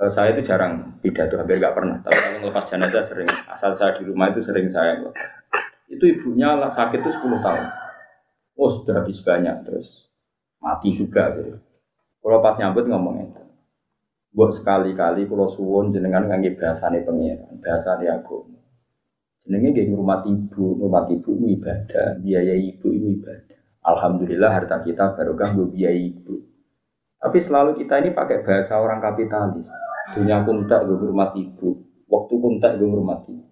E, saya itu jarang pidato, hampir nggak pernah. Tapi kalau ngelepas jenazah sering. Asal saya di rumah itu sering saya ngelepas. Itu ibunya sakit itu 10 tahun. Oh sudah habis banyak terus mati juga gitu. Kalau pas nyambut ngomong itu. Buat sekali-kali kalau suwon jenengan ngangge bahasane pengiran, bahasane aku. Jenenge nggih ngurmat ibu, ngurmat ibu itu ibadah, biaya ibu itu ibadah. Alhamdulillah harta kita barokah gue biaya ibu. Tapi selalu kita ini pakai bahasa orang kapitalis. Dunia kuntak gue hormat ibu, waktu kuntak gue hormat ibu.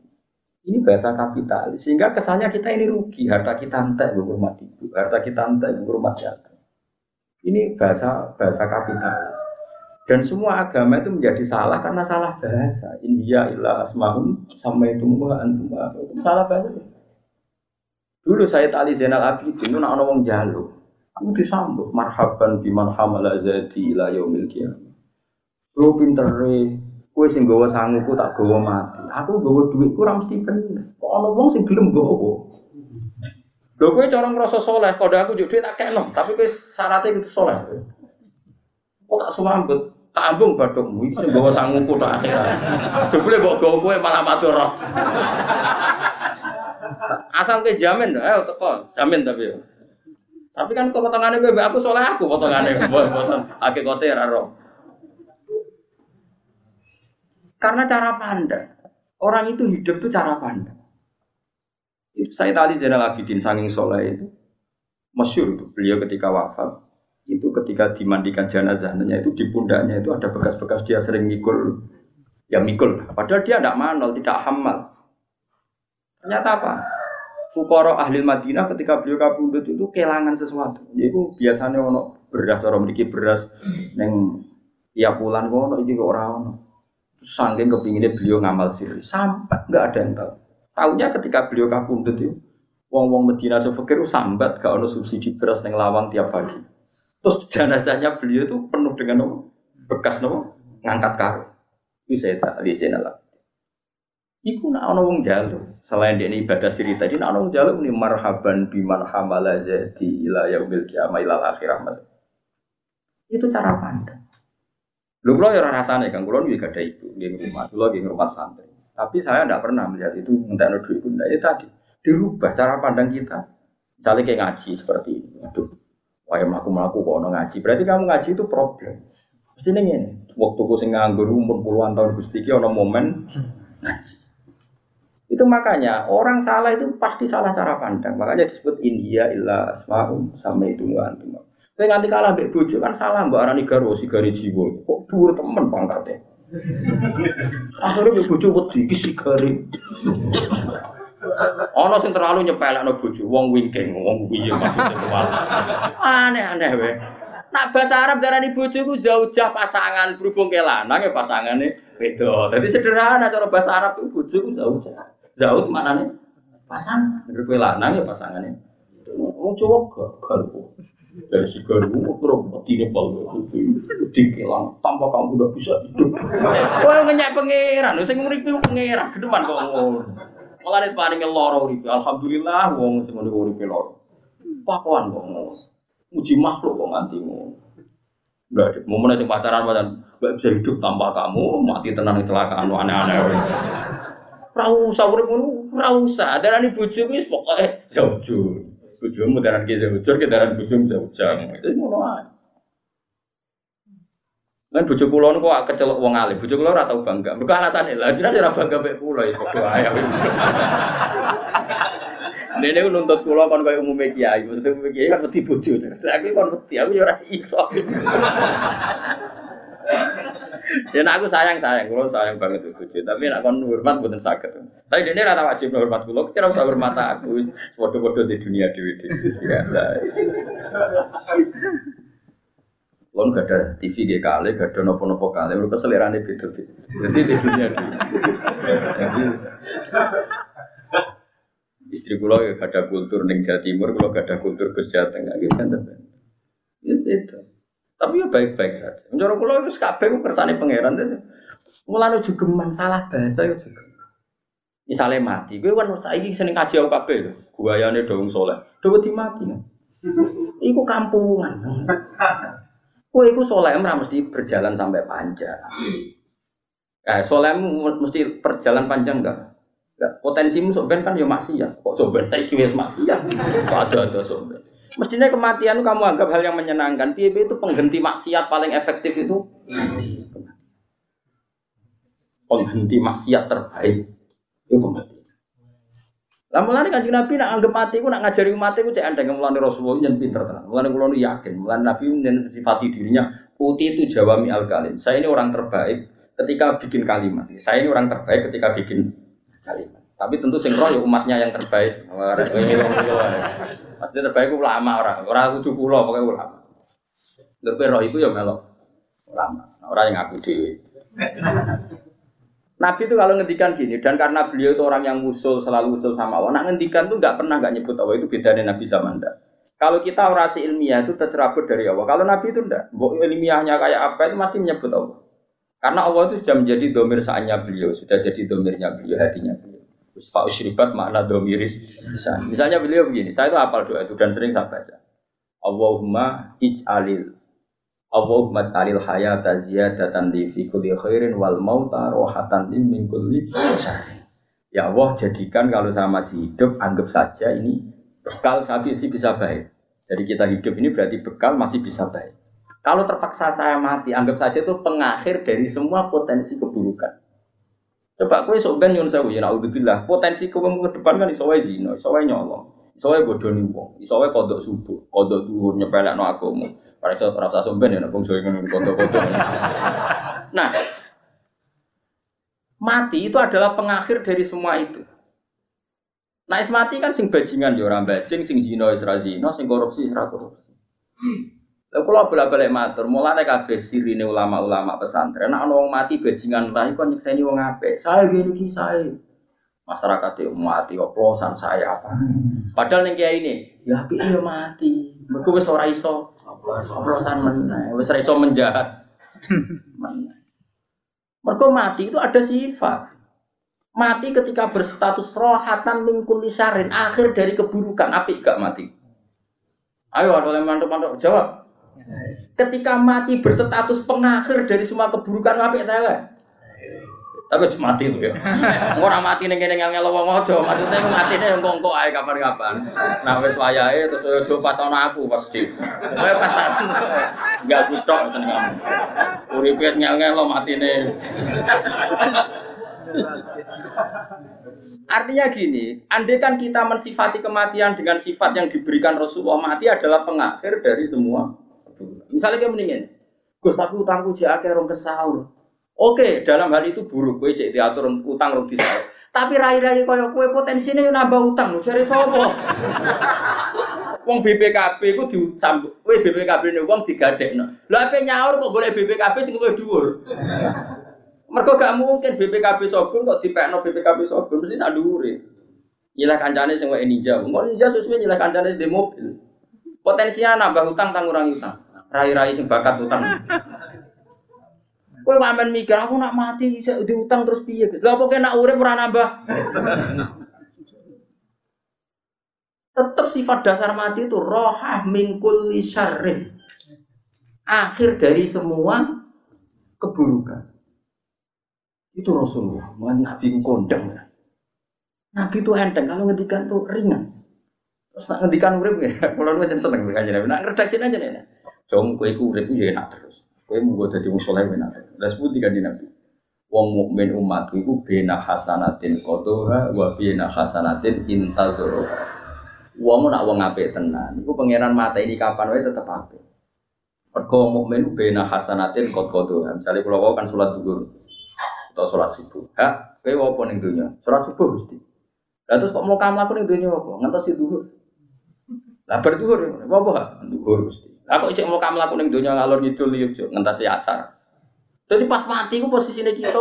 Ini bahasa kapitalis, sehingga kesannya kita ini rugi. Harta kita entek gue hormat ibu, harta kita entek gue hormat jatuh. Ini bahasa bahasa kapitalis. Dan semua agama itu menjadi salah karena salah bahasa. India ilah asmahum sama itu antum salah bahasa. Dulu saya tali Zainal Abidin itu nak wong jalu. Aku disambut marhaban biman hamala zati ila yaumil. Lu pintere, kowe sing gawa sanguku tak gawa mati. Aku gawa duit kurang mesti bener. Kok ana wong sing gelem gawa. Lho kowe cara ngrasa soleh, kode aku duit tak kena, tapi kowe syaratnya itu soleh. Kok tak sumambut? Tak ambung badokmu iki sing gawa sanguku tak akhirat. Jebule mbok gawa kowe malah matur. Asal ke jamin, ayo teko, jamin tapi. Tapi kan kok potongannya gue, aku soalnya aku potongannya, potong kote ya roh. Karena cara pandang, orang itu hidup tuh cara pandang. Saya tadi Zainal Abidin sanging soleh itu masyur itu beliau ketika wafat itu ketika dimandikan jenazahnya itu di pundaknya itu ada bekas-bekas dia sering mikul ya mikul padahal dia tidak manol tidak hamal. Ternyata apa? Fukoro ahli Madinah ketika beliau kabundut itu kehilangan sesuatu. Yaitu biasanya ono beras orang memiliki beras neng tiap bulan ono ini orang ono. Sangking kepinginnya beliau ngamal siri sampai nggak ada yang tahu. Tahunya ketika beliau kabundut itu wong-wong Medina sefekir sambat gak ono subsidi beras neng lawang tiap pagi Terus jenazahnya beliau itu penuh dengan apa? bekas nopo ngangkat karung. Itu saya tak lihat jenazah. Iku nak ono wong jalu. Selain dia ibadah siri tadi, nak ono wong jalu ini marhaban biman hamala jadi ila yaumil kiamah ilal akhirah. Itu cara pandang. Lu kalau ya rasanya kan, kalau juga ada itu di rumah, lu lagi rumah santri. Tapi saya tidak pernah melihat itu minta duit pun. Nah, itu tadi dirubah cara pandang kita. Misalnya kayak ngaji seperti ini. Aduh, Wah, melaku melaku kok ono ngaji. Berarti kamu ngaji itu problem. Mesti ini Waktu ku sing nganggur umur puluhan tahun gusti ki ono momen ngaji. Itu makanya orang salah itu pasti salah cara pandang. Makanya disebut India illa asma'um sama itu antum. Tapi nanti kalah mbek bojo kan salah mbak arani garo sigari jiwa. Kok dhuwur temen pangkatnya. Akhirnya mbek bojo wedi iki sigari. Ono sing terlalu nyepelekno bojo, wong wingking, wong piye maksudnya Aneh-aneh wae. Nak bahasa Arab darani bojo ku zaujah pasangan berhubung ke lanang ya pasangane beda. Jadi sederhana cara bahasa Arab itu bojo ku zaujah. Zauj maknane pasangan, berhubung lanang ya pasangane. Wong Jawa garpu. Dari si garpu terus mati Nepal dikilang tanpa kamu udah bisa hidup. Wah ngenyak pangeran, sing nguripi pangeran, gedeman kok ngono. Mulane paling loro uripe. Alhamdulillah wong sing ngono uripe loro. Pakuan kok ngono. Muji makhluk kok nganti ngono. Enggak ada. Momen sing pacaran pacaran enggak bisa hidup tanpa kamu, mati tenang kecelakaan aneh-aneh. Ora usah urip ngono, ora usah. Darani bojoku wis pokoke jauh-jauh. Bojomu daran ki jauh-jauh, ki daran bojomu jauh-jauh. Itu ae. Kan bojo kula niku kok kecelok wong alim. Bojo kula ora tau bangga. Mergo alasane lha jenengan ora bangga mek kula ya padha ae. Dene ku nuntut kula kon koyo umume kiai. Maksudnya umume kiai kan wedi bojo. Lah aku kon wedi, aku ya ora iso. Ya aku sayang sayang, kula sayang banget bojo. Tapi nek kon hormat mboten saged. Tapi dene ora wajib hormat kula, kira usah hormat aku. Padha-padha di dunia dhewe-dhewe biasa. Kon gak ada TV gak kali, gak ada nopo-nopo kali, mereka selerane beda Jadi di dunia di. Jadi istri kulo ya gak ada kultur neng Jawa Timur, kulo gak ada kultur ke Jawa Tengah gitu kan. Itu. Tapi ya baik-baik saja. Menjoro kulo itu kabeh ku kersane pangeran itu. Mulane juga salah bahasa itu juga. Misalnya mati, gue kan saiki seneng kaji aku kabeh lho. Guayane dong soleh. Dewe mati kan. Iku kampungan. Kue itu solem mesti berjalan sampai panjang. Eh, solem mesti perjalanan panjang enggak? Enggak. Potensimu soben kan ya maksiat. Kok soben iki wis maksiat? Kok ada-ada soben. Mestinya kematian kamu anggap hal yang menyenangkan. Piye itu pengganti maksiat paling efektif itu? Pengganti maksiat terbaik itu pengganti. Lah mulane Kanjeng Nabi nak anggap mati ku nak ngajari umat iku cek andeng mulane Rasulullah nyen pinter tenan. Mulane kula yakin, mulane Nabi nyen sifati dirinya uti itu jawami al kalim. Saya ini orang terbaik ketika bikin kalimat. Saya ini orang terbaik ketika bikin kalimat. Tapi tentu sing roh ya umatnya yang terbaik. Maksudnya terbaik ku ulama orang, ora kudu kula pokoke ulama. Ngerti roh itu ya melok ulama. Orang yang aku dhewe. Nabi itu kalau ngendikan gini dan karena beliau itu orang yang usul selalu usul sama Allah, nak ngendikan tuh nggak pernah nggak nyebut Allah itu beda dengan Nabi zaman anda. Kalau kita orasi ilmiah itu tercerabut dari Allah. Kalau Nabi itu enggak, ilmiahnya kayak apa itu pasti menyebut Allah. Karena Allah itu sudah menjadi domir saatnya beliau, sudah jadi domirnya beliau, hatinya beliau. Fa'usyribat makna domiris. Misalnya beliau begini, saya itu hafal doa itu dan sering saya baca. Allahumma ij'alil Allahumma alil hayata ziyadatan li fi kulli khairin wal mauta rohatan syarrin. Ya Allah jadikan kalau saya masih hidup anggap saja ini bekal saya sih bisa baik. Jadi kita hidup ini berarti bekal masih bisa baik. Kalau terpaksa saya mati, anggap saja itu pengakhir dari semua potensi keburukan. Coba kowe sok ben nyun sewu ya naudzubillah. Potensi kowe ke depan kan iso wae zina, nyolong, iso wae bodoni wong, iso wae kodok subuh, kodok duhur nyepelekno agama. Ora iso ora usah somben ya bangsa ngono kodok-kodok. Nah, mati itu adalah pengakhir dari semua itu. Nah, is mati kan sing bajingan ya ora bajing, sing zina ra zina, sing korupsi ra korupsi. Lha kula bola-balik matur, mulane kabeh sirine ulama-ulama pesantren, nek ana wong mati bajingan lah iku nyekseni wong apik. Saya gini iki saya. Masyarakat itu mati oplosan saya apa. Padahal ning kiai ini, ya apik ya mati. Mergo wis ora iso oplosan meneh, wis ora iso menjahat. Mergo mati itu ada sifat. Mati ketika berstatus rohatan mingkul syarin, akhir dari keburukan, apik gak mati? Ayo ada yang mantuk-mantuk jawab. Ketika mati berstatus pengakhir dari semua keburukan apik tele. Tapi cuma mati itu ya. Orang mati ning kene ngel wong aja, maksudnya matine engko engko ae kapan-kapan. Nah wis wayahe terus aja pas ana aku pas di. Kowe pas enggak kutok seneng kamu. Uripe wis ngel-ngel matine. Artinya gini, andai kan kita mensifati kematian dengan sifat yang diberikan Rasulullah mati adalah pengakhir dari semua. Misalnya kayak mendingin, Gus tapi utangku akeh rong kesaur. Oke, dalam hal itu buruk kowe cek diatur utang rong disaur. Tapi rai-rai kaya kowe potensinya yo nambah utang lho jare sapa? Wong BPKB ku dicambuk. Kowe BPKB ne wong digadekno. Lah ape nyaur kok golek BPKB sing luwih dhuwur. Mergo gak mungkin BPKB Sogun kok dipekno BPKB Sogun mesti sak dhuwure. Nyilah kancane sing wae ninja. Engko ninja sesuai nyilah kancane di mobil. Potensinya nambah utang tang utang. Rai-rai sing bakat utang. Kowe wamen mikir aku nak mati bisa diutang terus piye? Lah apa kena urip ora nambah? Tetap sifat dasar mati itu rohah mingkul syarrin. Akhir dari semua keburukan. Itu Rasulullah, Nabi kondang. Nabi itu enteng, kalau ngedikan tuh ringan. Terus nak ngedikan urip ya, kalau lu seneng kan jadi, nak redaksi aja nih. Jom kue ku urip ya enak terus. Kue mau gue jadi musoleh enak. Dan sebuti kan Nabi. Wong mukmin umat iku bena hasanatin kotoha wa bena hasanatin intadoro. Wong nak wong apik tenan. Iku pangeran mata ini kapan wae tetep apik. Mergo mukmin bena hasanatin kotoha. Misalnya kalau kau kan sholat duhur atau sholat subuh. Ha, kowe apa ning dunya? Sholat subuh Gusti. Lah terus kok mau kamu aku ning dunya apa? Ngantos duhur. Lah berduhur, apa? Duhur Gusti. Kok cek mau kamu lakukan yang dunia ngalor ngidul yuk cok ngentasi asar. Jadi pas mati ku posisinya kita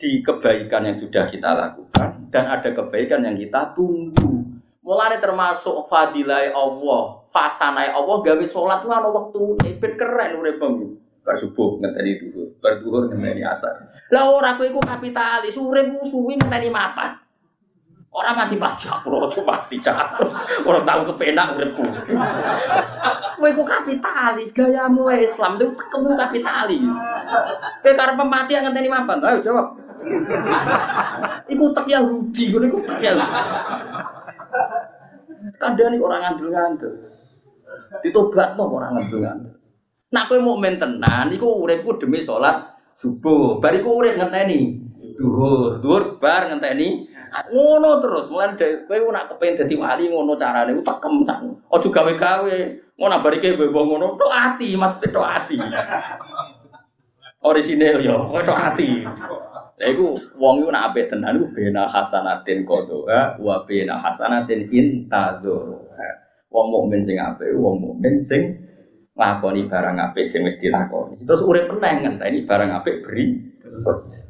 di kebaikan yang sudah kita lakukan dan ada kebaikan yang kita tunggu. Mulai termasuk fadilai Allah, fasanai Allah gawe itu ana waktu ben keren bang. Bar subuh ngenteni duhur, bar duhur ngenteni asar. Lah ora kowe iku kapitalis, urip suwi ngenteni mapan. Orang mati pajak, orang tuh mati cak. Orang tahu kepenak uripku. Kowe ku kapitalis, gayamu Islam itu kamu kapitalis. Kowe karep mati ngenteni mapan. Ayo jawab. Iku tak Yahudi, gue iku tak Yahudi. Kadang orang ngandel-ngandel. Ditobatno orang ngandel-ngandel. Nak kowe mukmin tenan iku uripku demi salat subuh. Bariku urip ngenteni duhur, duhur bar ngenteni ngono terus mulai dari kowe nak kepengen dadi wali ngono ku tekem sak. Ojo gawe-gawe ngono barike bebo ngono tok ati mas tok ati. Orisinil yo tok ati. Lha iku wong iku nak apik tenan iku bena hasanatin qadha wa bena hasanatin intadzur wong mukmin sing apik wong mukmin sing nglakoni barang apik sing wis dilakoni. Terus urip meneh ngenteni barang apik beri.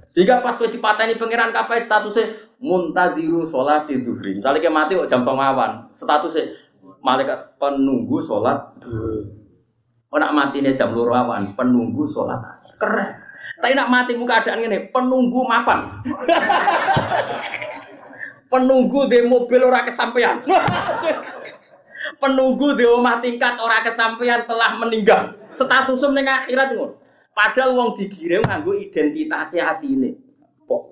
Sehingga pas kowe dipateni pangeran kapai statusnya muntadiru sholat zuhri. Misalnya kayak mati kok jam songawan, statusnya malaikat penunggu sholat Oh nak mati nih jam loro awan, penunggu sholat asar. Keren. Tapi nak mati muka keadaan ini, penunggu mapan. penunggu di mobil ora kesampaian. penunggu di rumah tingkat ora kesampaian telah meninggal. Statusnya ning akhirat ngono. Padahal wong digiring nganggo identitasnya hati ini. Pok.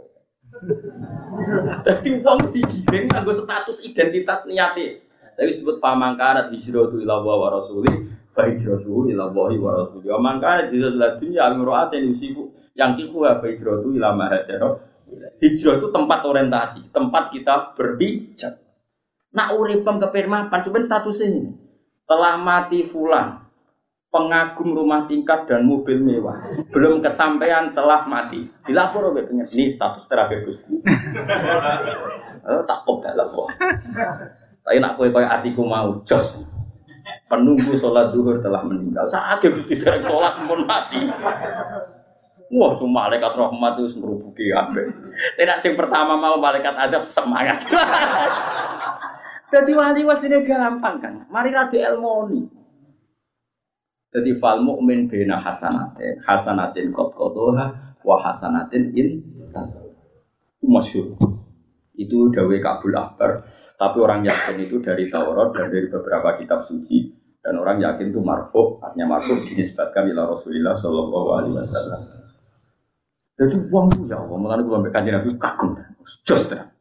Jadi uang digiring nganggo status identitas niati. Tapi disebut famangkarat hijratu ila wa rasuli fa hijratu ila wa rasuli. Wa mangkarat hijratu ila dunya amro'atin yusifu yang kiku fa hijratu ila ma. Hijrah itu tempat orientasi, tempat kita berpijak. Nak uripem kepen mapan, sebenarnya statusnya ini. Telah mati fulan, pengagum rumah tingkat dan mobil mewah. Belum kesampaian telah mati. Dilapor oleh pengen ini status terakhir Gusti. Oh, tak kok dalam kok. Tapi nak kue kaya atiku mau jos. Penunggu sholat duhur telah meninggal. Saat Gusti dari sholat pun mati. Wah, semua malaikat rahmat itu merubuki apa? Tidak sing pertama mau malaikat adab semangat. Jadi wali was ini gampang kan. Mari radi elmoni. Jadi fal mukmin bina hasanatin, hasanatin kot kotoha, wa hasanatin in tazal. Itu masyur. Itu dawe kabul akbar. Tapi orang yakin itu dari Taurat dan dari beberapa kitab suci dan orang yakin itu marfu, artinya marfu dinisbatkan ila Rasulullah Shallallahu Alaihi Wasallam. Jadi uang tuh ya Allah, mulai gue ambil kajian Nabi kagum, jos terang.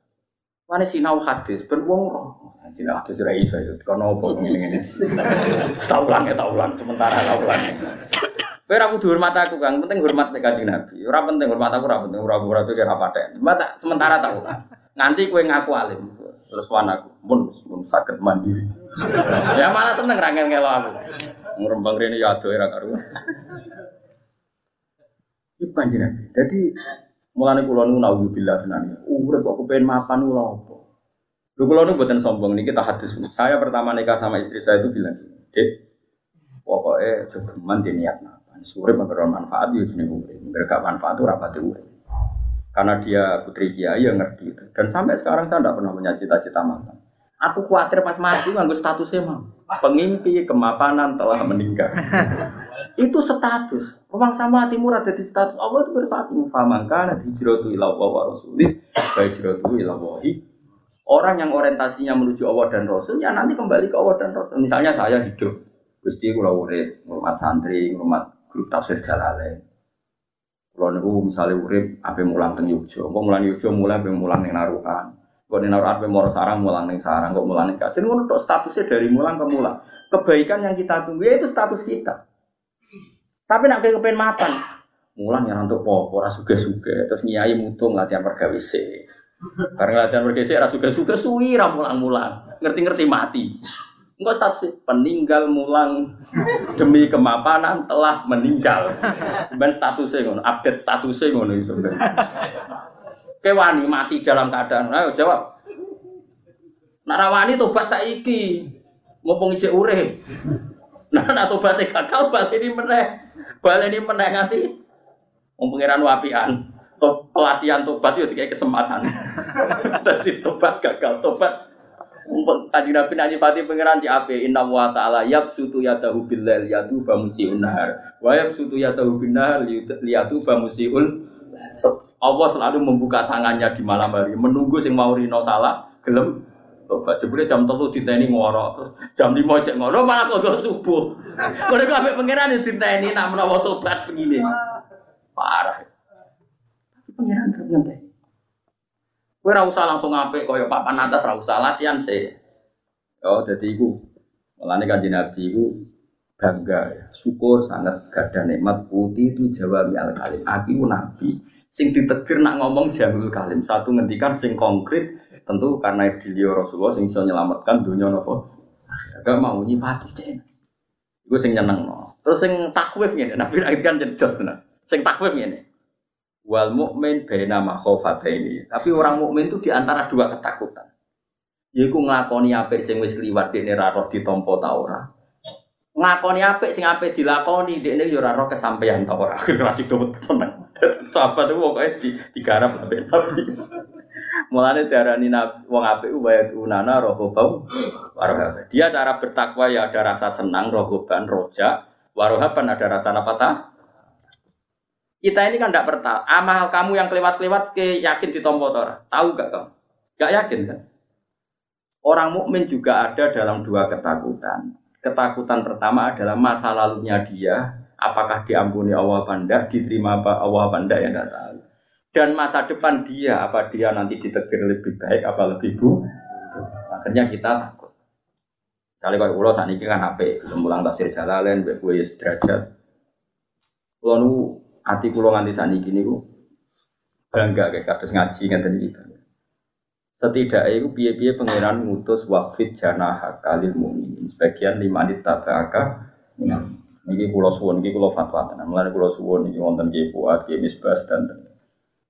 Mana sinau hadis, ben uang roh. Sinau hadis rai saya, karena apa ini ini. Tahu ulang ya, tahu ulang. Sementara tahu ulang. Kowe ora kudu hormat aku, Kang. Penting hormat nek Kanjeng Nabi. Ora penting hormat aku, ora penting ora ora itu kira paten. Mata sementara tahu ulang. Nanti kowe ngaku alim. Terus wan aku, pun pun sakit mandiri. ya malah seneng ra ngelo aku. Ngrembang rene ya ado ora karuan. Iku kanjeng Nabi. Dadi mulane kula nu naudzubillah tenan. Urip kok kepen mapan lho apa? Lho kula nu mboten sombong niki kita hadis. Saya pertama nikah sama istri saya itu bilang "Dek, pokoknya jogeman di niat mapan. Surip manfaat ya jenenge urip. Gak manfaat ora pati urip." Karena dia putri kiai yang ngerti itu. Dan sampai sekarang saya tidak pernah punya cita-cita mapan. Aku khawatir pas mati nganggo statusnya mah. Pengimpi kemapanan telah meninggal. itu status. Memang sama hati murah jadi status Allah itu bersatu. Kana hijratu ila Allah wa rasulih, wa hijratu ila wahi. Orang yang orientasinya menuju Allah dan Rasul, ya nanti kembali ke Allah dan Rasul. Misalnya saya hidup, Gusti kula urip, ngurmat santri, ngurmat grup tafsir Jalalain. Kula niku misalnya urip ape mulang teng Yogyo, kok mulang Yogyo mulai ape mulang ning Narukan. Kok ning Narukan ape moro sarang mulang ning sarang, kok mulang ning Kajen ngono tok statusnya dari mulang ke mulang. Kebaikan yang kita tunggu ya itu status kita. Tapi nak kepen mapan, mulang yang untuk popo, ora suge-suge, terus nyai mutung latihan pergawe se. Bareng latihan pergawe se, ora suge-suge, suwi ra mulang-mulang, ngerti-ngerti mati. Enggak status peninggal mulang demi kemapanan telah meninggal. Sebenarnya statusnya ngono, update statusnya ngono sebenarnya. Kewani mati dalam keadaan, ayo jawab. Narawani tobat saiki, mumpung ijek urip. Nah, nak tobatnya gagal, balik ini meneh. Balik ini meneh nganti wong pangeran wapian. To, pelatihan tobat itu kayak kesempatan. Tadi tobat gagal, tobat. Tadi Nabi nanti Fatih pengiran di ape Inna wa ta'ala yab sutu yadahu billal yadu bamusiun nahar. Wa yab sutu yadahu binnahar liyatu bamusiul Allah selalu membuka tangannya di malam hari Menunggu sing mau rino salah Gelem. Tobat. Jebule jam telu diteni ngoro jam 5 cek ngoro malah kok subuh. Mereka ambek pangeran diteni nak menawa tobat begini. Parah pangeran tetep ngenteni kowe ora usah langsung apik kaya papan atas ora usah latihan sih oh jadi iku Mulane kanjeng Nabi iku bangga ya. syukur sangat gada nikmat putih itu jawab al kalim aku nabi sing ditegur nak ngomong jamul kalim satu ngendikan sing konkret Tentu karena beliau Rasulullah sing bisa menyelamatkan dunia nopo. Gak mau nyipati cen. Gue sing nyeneng no. Terus sing takwif ngene, Nabi lagi kan jelas tenan. Sing takwif ngene. Wal mukmin baina ini. Tapi orang mukmin itu di antara dua ketakutan. Yaiku nglakoni apik sing wis kliwat dekne ra roh ditampa ta ora. Nglakoni apik sing apik dilakoni dekne ya ora roh kesampaian ta ora. Akhire do seneng. Sahabat itu pokoknya di digarap Nabi. Mulane diarani wong apik wae unana rohobau warohab. Dia cara bertakwa ya ada rasa senang rohoban roja, warohaban ada rasa apa ta? Kita ini kan tidak bertak. Amal kamu yang kelewat-kelewat ke yakin di tora. Tahu gak kamu? Gak yakin kan? Orang mukmin juga ada dalam dua ketakutan. Ketakutan pertama adalah masa lalunya dia, apakah diampuni Allah apa diterima apa Allah apa yang tidak tahu dan masa depan dia apa dia nanti ditegur lebih baik apa lebih bu akhirnya kita takut Kali kalau ulo saat ini kan apa belum pulang tafsir jalalain gue derajat kulo nu hati kulo nganti saat ini bu bangga kayak kados ngaji ngeten iki. Setidaknya itu piye-piye pangeran ngutus waqfid janah kalil mukminin. Sebagian lima menit tabaka. Niki kula suwun, niki kula fatwa tenan. Mulane kula suwun niki wonten Ki Ki Misbas dan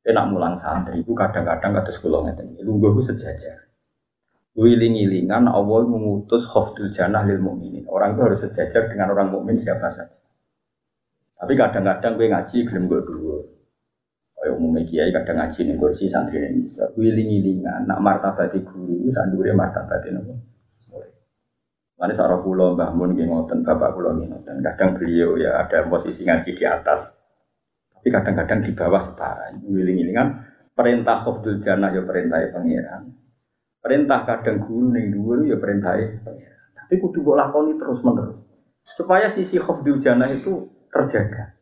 enak mulang santri itu kadang-kadang kados kula ngeten. Lungguh ku sejajar. Wiling-wilingan Allah mengutus khafdul janah lil mukminin. Orang itu harus sejajar dengan orang mukmin siapa saja. Tapi kadang-kadang gue ngaji gelem gue dulu. Kayak umumnya kiai kadang ngaji nih kursi santri ini bisa. Wiling-wilingan, nak martabat guru, sandure martabat nopo. Mana seorang pulau Mbah Mun ngoten, bapak pulau ngoten. Kadang beliau ya ada posisi ngaji di atas, tapi kadang-kadang di bawah setara. Wiling-wilingan perintah khofdul jannah ya perintah pangeran. Perintah kadang guru ning dhuwur ya perintah pangeran. Tapi kudu mbok lakoni terus menerus. Supaya sisi khofdul jannah itu terjaga.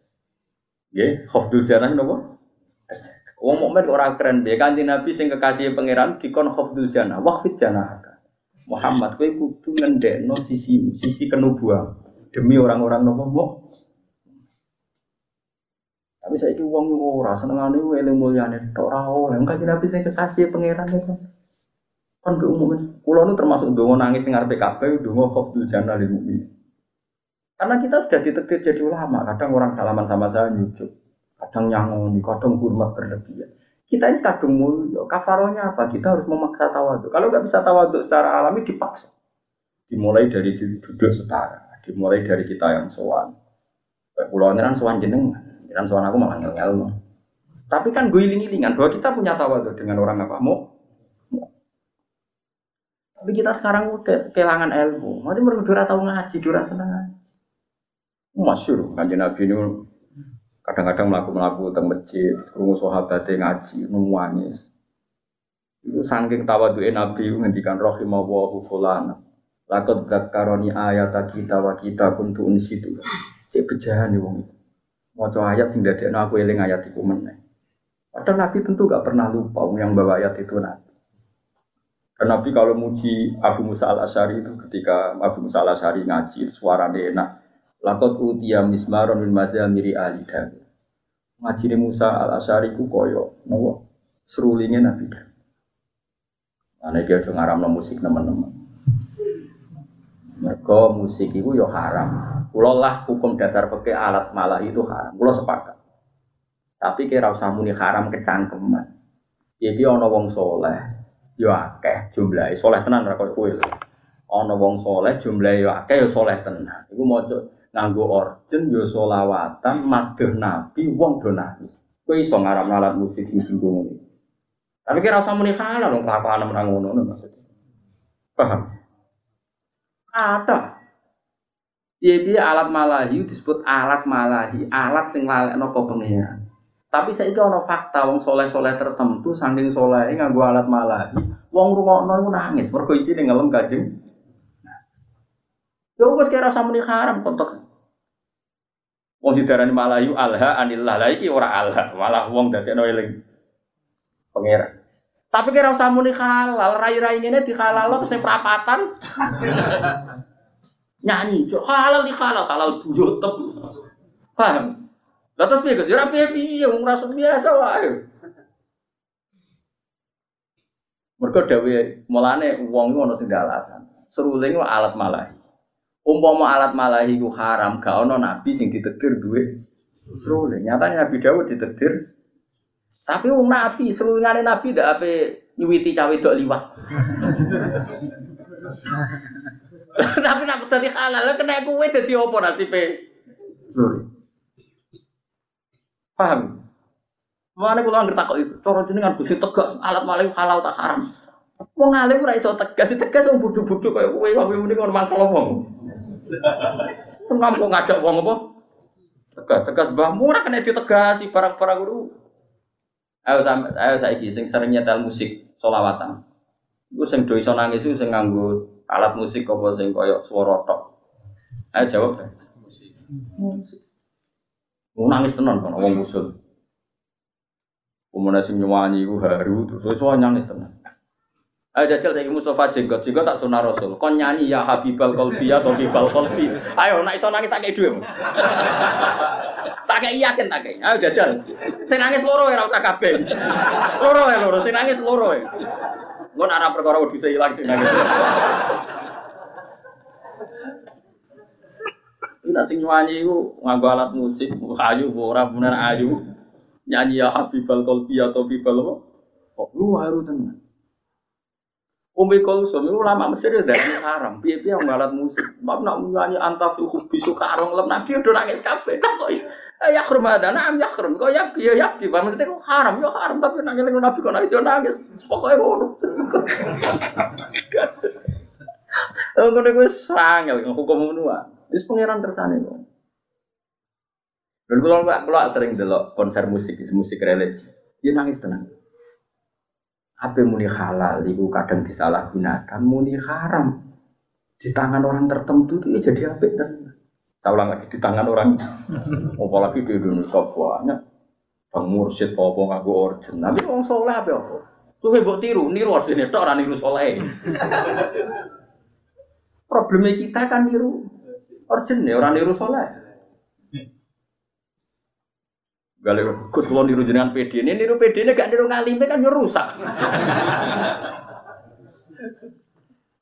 Ya, khofdul janah? Terjaga. Wong mukmin ora keren piye kanjeng Nabi sing kekasih pangeran dikon khofdul janah, waqfid janah. Muhammad kowe kudu ngendekno sisi sisi kenubuan demi orang-orang nopo mau. Tapi saya itu uang ora senengane eling mulyane tok ora oleh. Kanjeng Nabi sing kekasih pangeran itu. Kan umum kula nu termasuk dongo nangis ngarepe kabeh dongo khofdul janah lil. Karena kita sudah ditektir jadi ulama, kadang orang salaman sama saya nyucuk, kadang nyangoni, kadang hormat berlebihan. Kita ini kadung mulia, kafaronya apa? Kita harus memaksa tawaduk. Kalau nggak bisa tawaduk secara alami dipaksa. Dimulai dari duduk setara, dimulai dari kita yang sowan. Pulau kan sowan jenengan, dan sowan aku malah ngel-ngel. Tapi kan gue iling-ilingan bahwa kita punya tawaduk dengan orang apa mau. Tapi kita sekarang udah kehilangan ilmu. Mari mereka tahu ngaji, dura seneng ngaji. Masyur, kanjeng Nabi ini kadang-kadang melaku-melaku teng masjid, kerungu sahabat ngaji, nangis. Itu saking tawadu'e Nabi ngendikan rahimawahu fulana. Lakot zakaroni ayat kita wa kita kuntu unsitu. Cek bejahan nih wong itu. Maca ayat sing dadekno aku eling ayat iku meneh. Padahal Nabi tentu gak pernah lupa yang bawa ayat itu Nabi. Dan Nabi kalau muji Abu Musa al Ashari itu ketika Abu Musa al Ashari ngaji suaranya enak, Lakot utia mismaron min mazamiri ali Dawud. Ngajine Musa al Asyari ku koyo nopo serulingnya Nabi Dawud. Ana iki aja ngaramno musik teman-teman. Mereka musik itu yo haram. Kulo lah hukum dasar fikih alat malah itu haram. Kulo sepakat. Tapi kira usah muni haram kecangkeman. Ya piye ana wong soleh yo akeh jumlahe soleh tenan koyo kowe. Ana wong soleh jumlahe yo akeh yo soleh tenan. Iku maca nganggo orjen yo solawatan madheh nabi wong do nangis. Kowe iso ngaram alat musik sing dienggo ngene tapi kira usah muni halal dong kelakuan nang ngono maksudnya. Paham? Ada Iya dia alat malahi disebut alat malahi, alat sing lalekno kok pengiran. Tapi saya itu ono fakta wong soleh-soleh tertentu saking soleh nganggo alat malahi, wong rungokno nangis. Mergo isine ngelem kajeng Ya wis kira rasa muni haram kontok. Wong didarani malayu alha anillah. Lah iki ora alha, malah wong dadekno eling pangeran. Tapi kira usah muni halal, rai-rai ngene dihalal terus ning perapatan. Nyanyi, cok halal di halal, halal buyutep. Paham? Lah terus piye? Ya piye-piye wong rasa biasa wae. Mergo dawe mulane wong iku ana sing alasan. Seruling alat malahi. Umpama alat malahi ku haram, gak ono nabi sing ditetir duwe serule. Nyatanya Nabi Dawud ditetir. Tapi wong nabi, serulingane nabi ndak ape nyuwiti cawe dok liwat. Tapi nak dadi halal, kena kowe dadi apa nasibe? Serule. Paham? Mana kula anggere takok itu, cara jenengan Gusti tegas alat malahi halal tak haram. Wong alim ora iso tegas, tegas wong bodho-bodho kaya kowe wae muni ngono mangkel wong. Sengam kok ngajak wong apa? Tegas, tegas mbahmu ora kena ditegasi barang-barang guru. Ayo sampe ayo saiki sing sering nyetel musik solawatan. Iku sing do iso nangis sing nganggo alat musik apa sing koyo swara tok. Ayo jawab. Musik. Musik. nangis tenan kan wong usul. Umumnya sing nyanyi iku haru terus wis nangis tenan. Ayo jajal saya Mustafa jenggot, jenggot tak sunah Rasul. Kon nyanyi ya Habibal Kolbi atau Habibal Kolbi. Ayo nak iso nangis tak kayak dua. Tak kayak yakin tak kayak. Ayo jajal. Saya nangis loro ya rasa kabeh. Loro ya loro, saya nangis loro ya. Gue nara perkara wedhus hilang sing nangis. Ini sing nyanyi iku nganggo alat musik, kayu ora bener ayu. Nyanyi ya Habibal atau Habibal apa? Kok lu haru tenan. Umi Kulsum itu ulama Mesir ya dari haram. Piye piye ngalat musik. Mak nak nyanyi anta fi hubbi sukarong lem nabi udah nangis kabeh. Nah kok ya khrum ada nam ya khrum kok ya ya ya di maksudnya kok haram ya haram tapi nangis nang nabi kok nangis yo nangis. Pokoke ngono. Ngono kuwi sangel hukum ngono Wis pangeran tersane. Dan kalau kalau sering delok konser musik, musik religi, dia nangis tenang. Apa muni halal itu kadang disalahgunakan, muni haram di tangan orang tertentu itu ya jadi apa tenang. Saya ulang lagi di tangan orang, apalagi di Indonesia banyak bang mursyid apa ngaku origin. Tapi orang soleh apa apa? Tuh buat tiru, niru origin itu orang niru soleh. Problemnya kita kan niru origin ya orang niru soleh. Galau Gus kalau niru jenengan PD ini niru PD ini gak niru ngalimnya kan rusak.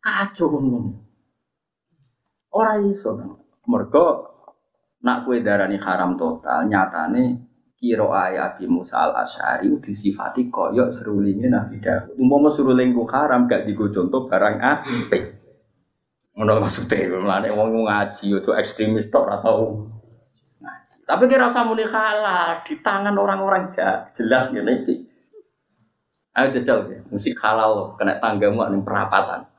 Kacau ngomong. Orang iso mergo nak kue darani haram total nyatane kiro ayat Musa al Ashari disifati koyok serulingnya Nabi Dawud. Umpama seruling ku haram gak digo contoh barang apik. Ngono maksudnya, mulane wong ngaji ojo ekstremis tok tapi kira usah muni halal di tangan orang-orang jelas iki. Ayo jajal ya, musik halal loh, kena tanggamu ning perapatan.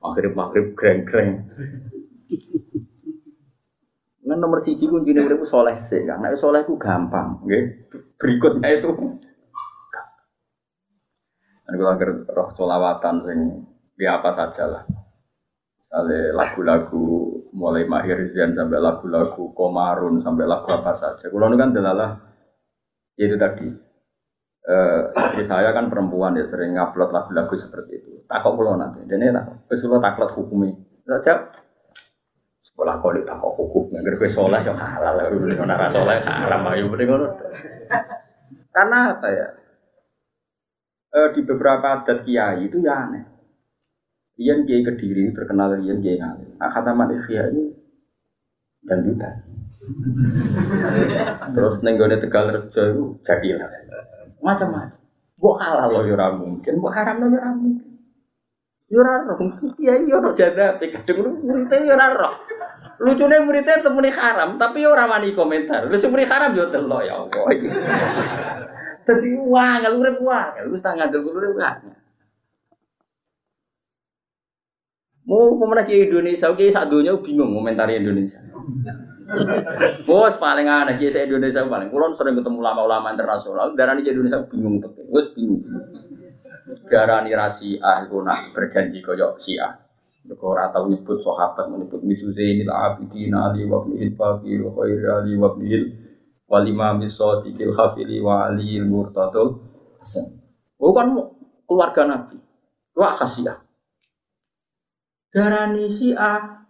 Maghrib maghrib greng greng. Nah nomor siji kuncinya urip soleh sih, karena soleh ku gampang. Berikutnya itu Dan kalau roh solawatan sing ya apa saja lah. Misalnya lagu-lagu mulai Mahir Zain sampai lagu-lagu Komarun sampai lagu apa saja. Kalau kan adalah ya itu tadi. Uh, istri saya kan perempuan ya sering ngupload lagu-lagu seperti itu. Takut pulau nanti. Dan ini besok takut hukumi. Saja sekolah kau di takut hukum. Nggak gue soleh ya halal lah. Nara soleh haram ayo bener Karena apa ya? Uh, di beberapa adat kiai itu ya aneh. Ian Kiai Kediri terkenal Ian Kiai Ngalim. Nah kata manusia ini dangdutan. Terus nenggone Tegal Rejo itu jadilah macam-macam. Buat halal loh yura ya mungkin, buat haram loh yura ya mungkin. Yura ya roh, iya iya roh jada, kadang muridnya yura roh. Lucunya muridnya temuni haram, tapi orang mani komentar. Lu semuni haram yo telo ya Allah. Jadi wah, nggak urip wah, lu setengah dulu urip wah. Mau pemenang ke Indonesia, oke saat dunia bingung komentari Indonesia. Bos paling aneh kiai saya Indonesia paling. Kulon sering ketemu ulama-ulama internasional, darah ini Indonesia bingung tuh. Bos bingung. Darah ini rasi ah, gue nak berjanji koyok A. Kau rata menyebut sahabat menyebut misu Zainil Abidin Ali wa Ibnil Fakir wa Khairi Ali wa Ibnil wal Imam Sadiqil Khafili wa. Oh kan keluarga Nabi. Khasiah darani si A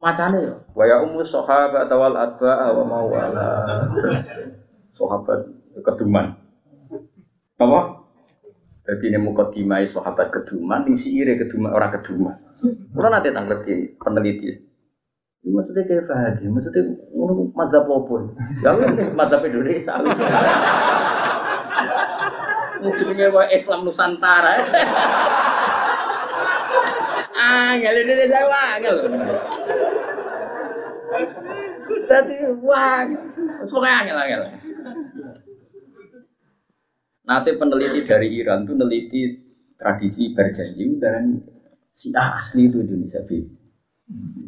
macane ya wa ya ummu sahabat wal atba wa mawala. Sahabat keduman. Apa? Jadi ini mukadimai sahabat keduman ini si ire keduman orang keduman. Kalau nanti tanggal peneliti. Ini maksudnya kayak Fahadi, maksudnya ngono mazhab apa? Ya ini mazhab Indonesia. Jenenge Islam Nusantara. Angel ini saya angel. Tadi wah, semoga angel angel. Nanti peneliti dari Iran tuh neliti tradisi berjanji dan si asli itu Indonesia bi.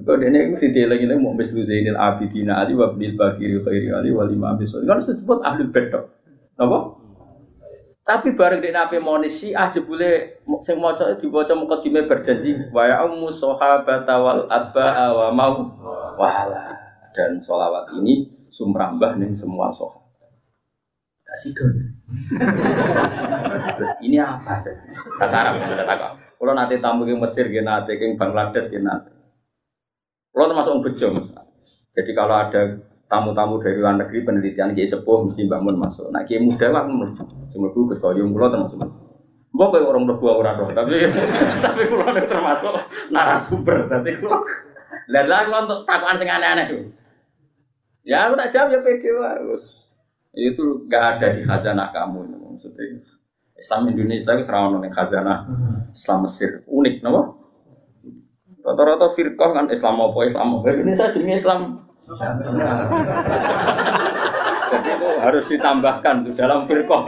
Kalau dia ini si dia lagi mau mislu Zainil Abidin Ali wa Abdul Bakir Khairi Ali wa Imam Kan disebut ahli bedok. Apa? Tapi bareng di nabi monis si ah jebule sing maca diwaca mukadime berjanji wa ya ummu sahabat wal abba wa mau wala dan solawat ini sumrambah nih semua sahabat. Kasih. Terus ini apa? Kasar ada takut. Kalau nanti tamu ke Mesir, ke nanti ke Bangladesh, ke nanti. Kalau termasuk bejo, Jadi kalau ada tamu-tamu dari luar negeri penelitian kiai sepuh mesti bangun masuk. Nah kiai muda lah semua Gus Koyum pulau termasuk. Gue kayak orang berdua orang roh, tapi tapi pulau termasuk narasumber. Tapi kalau lihat lah untuk takuan sing aneh-aneh tuh. Ya aku tak jawab ya pede Itu gak ada di khazanah kamu maksudnya. Islam Indonesia itu serawon ning khazanah Islam Mesir unik, nama? Rata-rata firqah kan Islam apa Islam apa Indonesia jenis Islam jadi itu harus ditambahkan tuh dalam firqah.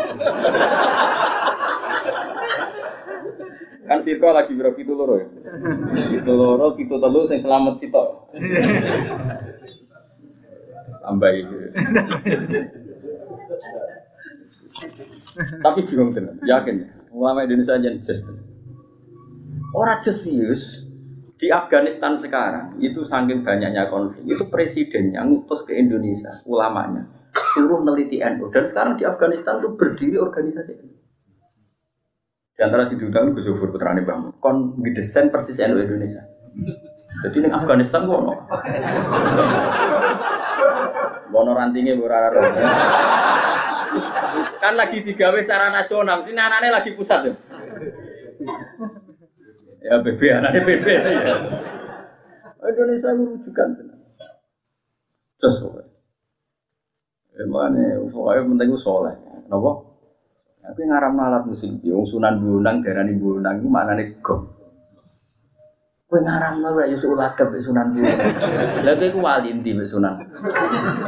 kan firqah lagi biro itu loro ya. Itu loro, itu telu sing selamat sitok. Tambah itu. Tapi bingung tenan, yakin ya. Ulama Indonesia aja just. Orang just di Afghanistan sekarang itu saking banyaknya konflik itu presidennya ngutus ke Indonesia ulamanya suruh neliti NU dan sekarang di Afghanistan itu berdiri organisasi di antara si duta Gus Zufur putrane Bang kon ngedesain persis NU Indonesia. Jadi di Afghanistan gua no bono rantingnya berara kan lagi digawe secara nasional sini anaknya lagi pusat ya Ya BB anaknya BB ya. Indonesia merujukan. Terus pokoknya. Emangnya pokoknya penting soleh. Kenapa? Aku ngaram alat musik, yang sunan bunang, darani bunang, itu mana nih gom. Kue ngaram lah, Yusuf Uladab, sunan bunang. Lalu aku wali inti, sunan.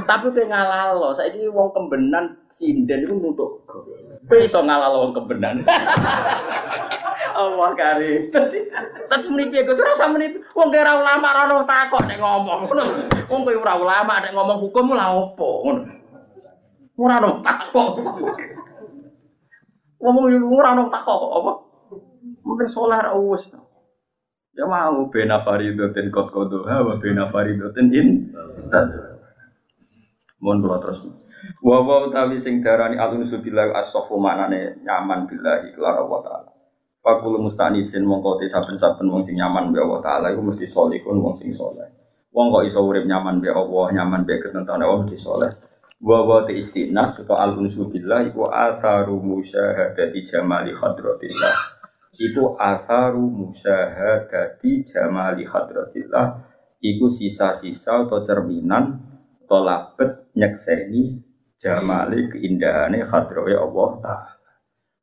Tapi kue ngalal loh, saya ini wong kembenan, sinden itu nutuk gom. Kue iso ngalal wong kembenan. Allah karim. Dadi terus menipi Gus ora usah menipi. Wong kira ulama ora ono takok ngomong. Wong ora ulama nek ngomong hukum lha opo ngono. Ora ono takok. Ngomong lu ora ono takok kok apa? Mungkin soleh ra wis. Ya mau bena faridoten kot kodo, ha bena faridoten in. Mohon kula terus. Wa wa utawi sing darani alun subillah as-safu maknane nyaman billahi kelar Allah taala. Fakul mustanisin mongko te saben-saben wong sing nyaman be Allah taala iku mesti salihun wong sing saleh. Wong kok iso urip nyaman be Allah, nyaman be ketentane Allah mesti saleh. Wa wa te istinas to al billah iku atharu musyahadati jamali hadratillah. Iku atharu musyahadati jamali hadratillah. Iku sisa-sisa atau cerminan atau labet nyekseni jamali keindahane hadrawe Allah taala.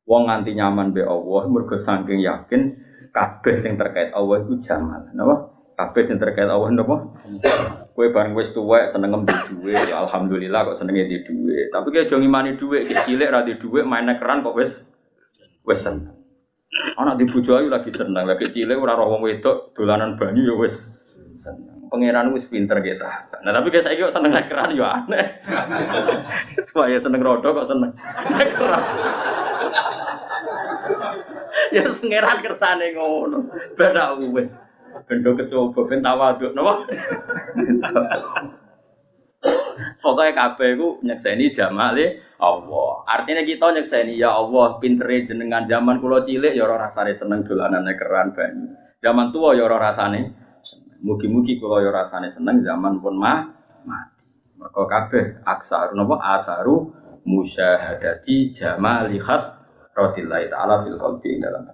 Wong nganti nyaman be Allah mergo saking yakin kabeh sing terkait Allah iku jamal. Napa? Kabeh sing terkait Allah napa? Kowe bareng wis tuwek seneng ngembe dhuwit, ya alhamdulillah kok senenge di dhuwit. Tapi kowe aja ngimani dhuwit, ki cilik ra di dhuwit main keran kok wis wis seneng. Anak di bojo ayu lagi seneng, lagi cilik ora roh wong wedok dolanan banyu ya wis seneng. Pangeran wis pinter kita. Nah tapi kayak saya kok seneng keran ya aneh. Supaya seneng rodo kok seneng keran ya pangeran kersane ngono. Beda wis. Bendo kecoba ben tawaduk napa? Pokoknya kabeh iku nyekseni jamale Allah. Artinya kita nyekseni ya Allah, pintere jenengan zaman kula cilik ya ora rasane seneng dolanane keran banyu. Zaman tua ya ora rasane Mugi-mugi kula ya rasane seneng zaman pun mah mati. Mergo kabeh aksar napa atharu musyahadati jamali khat radillahi ta'ala fil qalbi dalam